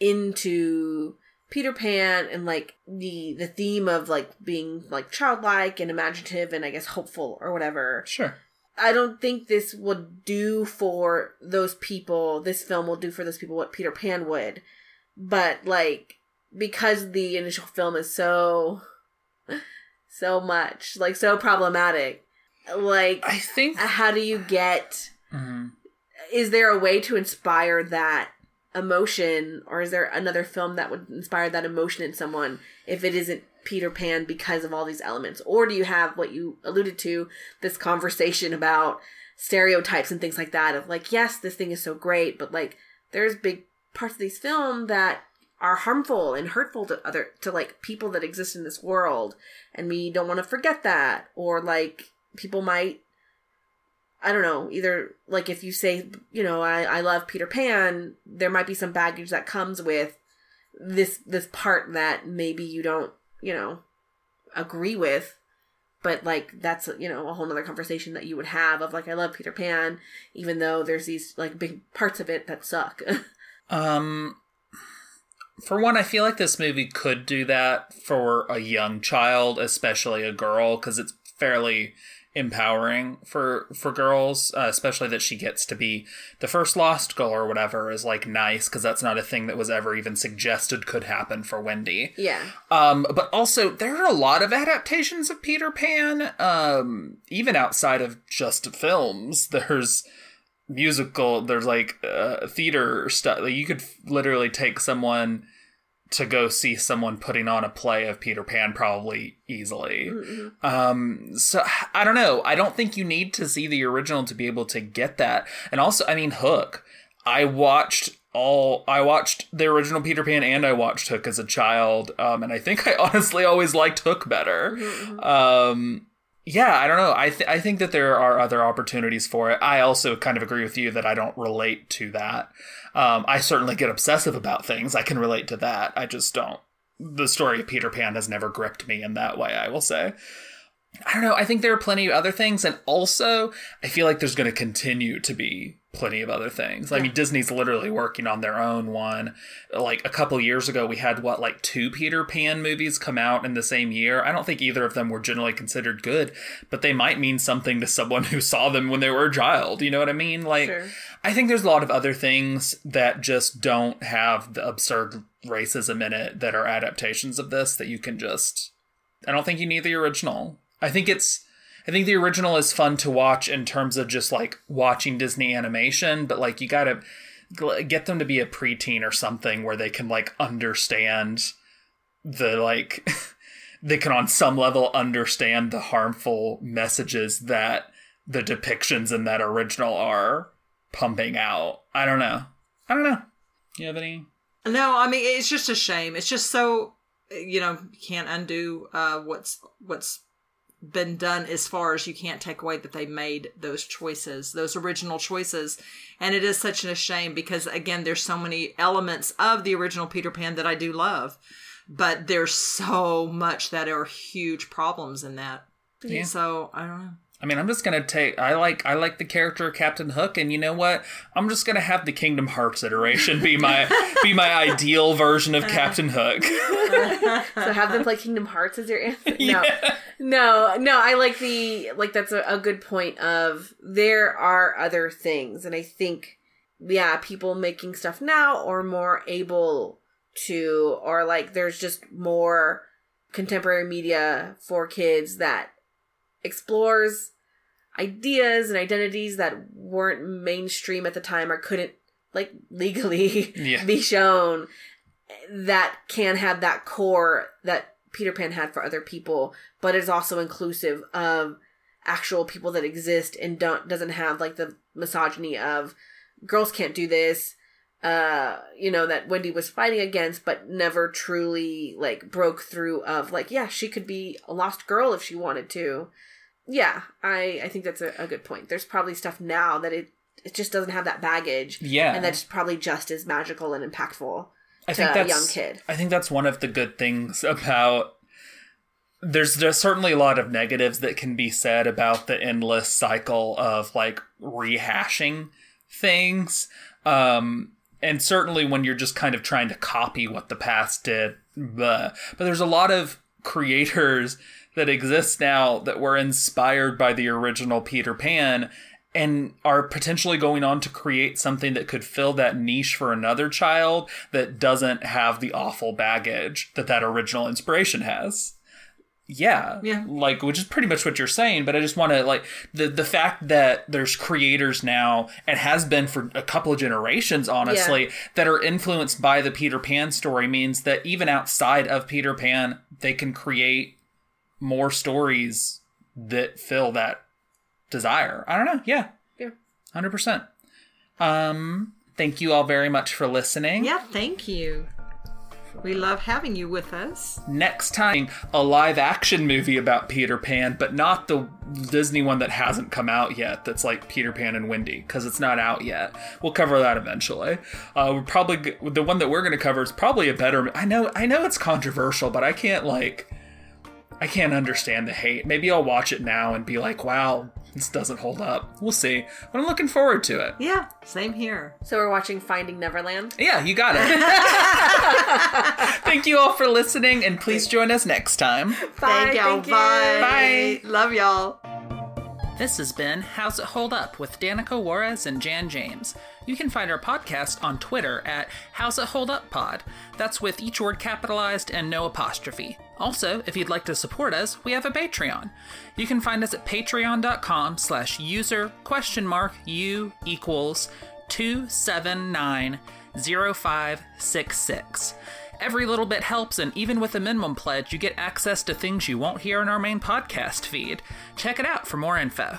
into Peter Pan and like the the theme of like being like childlike and imaginative and I guess hopeful or whatever. Sure. I don't think this would do for those people. This film will do for those people what Peter Pan would, but like because the initial film is so so much like so problematic. Like, I think. how do you get? Mhm. Is there a way to inspire that emotion, or is there another film that would inspire that emotion in someone if it isn't Peter Pan because of all these elements? Or do you have what you alluded to this conversation about stereotypes and things like that of like, yes, this thing is so great, but like there's big parts of these film that are harmful and hurtful to other to like people that exist in this world and we don't want to forget that or like people might I don't know, either like if you say, you know, I, I love Peter Pan, there might be some baggage that comes with this this part that maybe you don't, you know, agree with. But like that's you know a whole nother conversation that you would have of like I love Peter Pan, even though there's these like big parts of it that suck. Um, for one, I feel like this movie could do that for a young child, especially a girl, because it's fairly empowering for for girls, uh, especially that she gets to be the first lost girl or whatever is like nice because that's not a thing that was ever even suggested could happen for Wendy. yeah. Um, but also there are a lot of adaptations of Peter Pan, um, even outside of just films. There's musical, there's like uh, theater stuff. Like you could literally take someone to go see someone putting on a play of Peter Pan probably easily. Um, so I don't know. I don't think you need to see the original to be able to get that. And also, I mean, Hook. I watched all. I watched the original Peter Pan and I watched Hook as a child. Um, and I think I honestly always liked Hook better. Um, yeah, I don't know. I th- I think that there are other opportunities for it. I also kind of agree with you that I don't relate to that. Um, I certainly get obsessive about things. I can relate to that. I just don't. The story of Peter Pan has never gripped me in that way. I will say. I don't know. I think there are plenty of other things, and also I feel like there's going to continue to be plenty of other things. I mean, Disney's literally working on their own one. Like a couple years ago, we had what like two Peter Pan movies come out in the same year. I don't think either of them were generally considered good, but they might mean something to someone who saw them when they were a child. You know what I mean? Like, Sure. I think there's a lot of other things that just don't have the absurd racism in it that are adaptations of this that you can just. I don't think you need the original. I think it's. I think the original is fun to watch in terms of just like watching Disney animation, but like you gotta get them to be a preteen or something where they can like understand the like. they can on some level understand the harmful messages that the depictions in that original are pumping out. I don't know. I don't know. You have any? No, I mean it's just a shame. It's just so you know you can't undo uh, what's what's been done as far as you can't take away that they made those choices, those original choices, and it is such a shame because again, there's so many elements of the original Peter Pan that I do love, but there's so much that are huge problems in that. Yeah. So I don't know. I mean, I'm just gonna take. I like. I like the character of Captain Hook, and you know what? I'm just gonna have the Kingdom Hearts iteration be my be my ideal version of Captain Hook. So have them play Kingdom Hearts as your answer? No. No, no, I like the like that's a, a good point of there are other things and I think yeah, people making stuff now are more able to or like there's just more contemporary media for kids that explores ideas and identities that weren't mainstream at the time or couldn't like legally Yeah. be shown that can have that core that Peter Pan had for other people, but is also inclusive of actual people that exist and don't doesn't have like the misogyny of girls can't do this uh you know that Wendy was fighting against but never truly like broke through of like yeah she could be a lost girl if she wanted to yeah i i think that's a, a good point there's probably stuff now that it it just doesn't have that baggage Yeah. and that's probably just as magical and impactful I think a that's young kid. I think that's one of the good things about. There's there's certainly a lot of negatives that can be said about the endless cycle of like rehashing things, um, and certainly when you're just kind of trying to copy what the past did. But but there's a lot of creators that exist now that were inspired by the original Peter Pan and are potentially going on to create something that could fill that niche for another child that doesn't have the awful baggage that that original inspiration has. Yeah. Yeah. Like which is pretty much what you're saying, but I just want to like the the fact that there's creators now and has been for a couple of generations honestly that are influenced by the Peter Pan story means that even outside of Peter Pan they can create more stories that fill that desire. I don't know. Yeah. Yeah. 100%. Um thank you all very much for listening. Yeah, thank you. We love having you with us. Next time a live action movie about Peter Pan, but not the Disney one that hasn't come out yet that's like Peter Pan and Wendy cuz it's not out yet. We'll cover that eventually. Uh we're probably the one that we're going to cover is probably a better I know I know it's controversial, but I can't like I can't understand the hate. Maybe I'll watch it now and be like, "Wow, this doesn't hold up." We'll see. But I'm looking forward to it. Yeah, same here. So we're watching Finding Neverland. Yeah, you got it. Thank you all for listening, and please join us next time. Thank y'all. thank you. Bye. Love y'all. This has been How's It Hold Up with Danica Juarez and Jan James. You can find our podcast on Twitter at How's It Hold Up Pod. That's with each word capitalized and no apostrophe. Also, if you'd like to support us, we have a Patreon. You can find us at patreon.com slash user question mark u equals 2790566. Every little bit helps, and even with a minimum pledge, you get access to things you won't hear in our main podcast feed. Check it out for more info.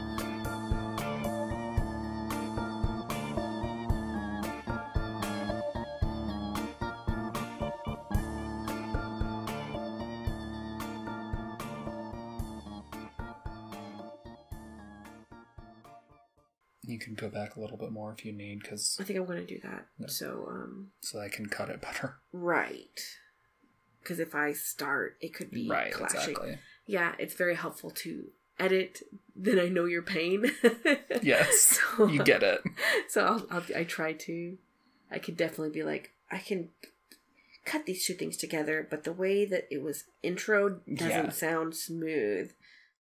You can go back a little bit more if you need, because I think I'm going to do that. So, um, so I can cut it better. right. Because if I start, it could be Right, clashing. exactly. Yeah, it's very helpful to edit. Then I know your pain. Yes, So- you get it. So I'll, I'll, I try to. I could definitely be like, I can cut these two things together, but the way that it was intro doesn't Yeah. sound smooth.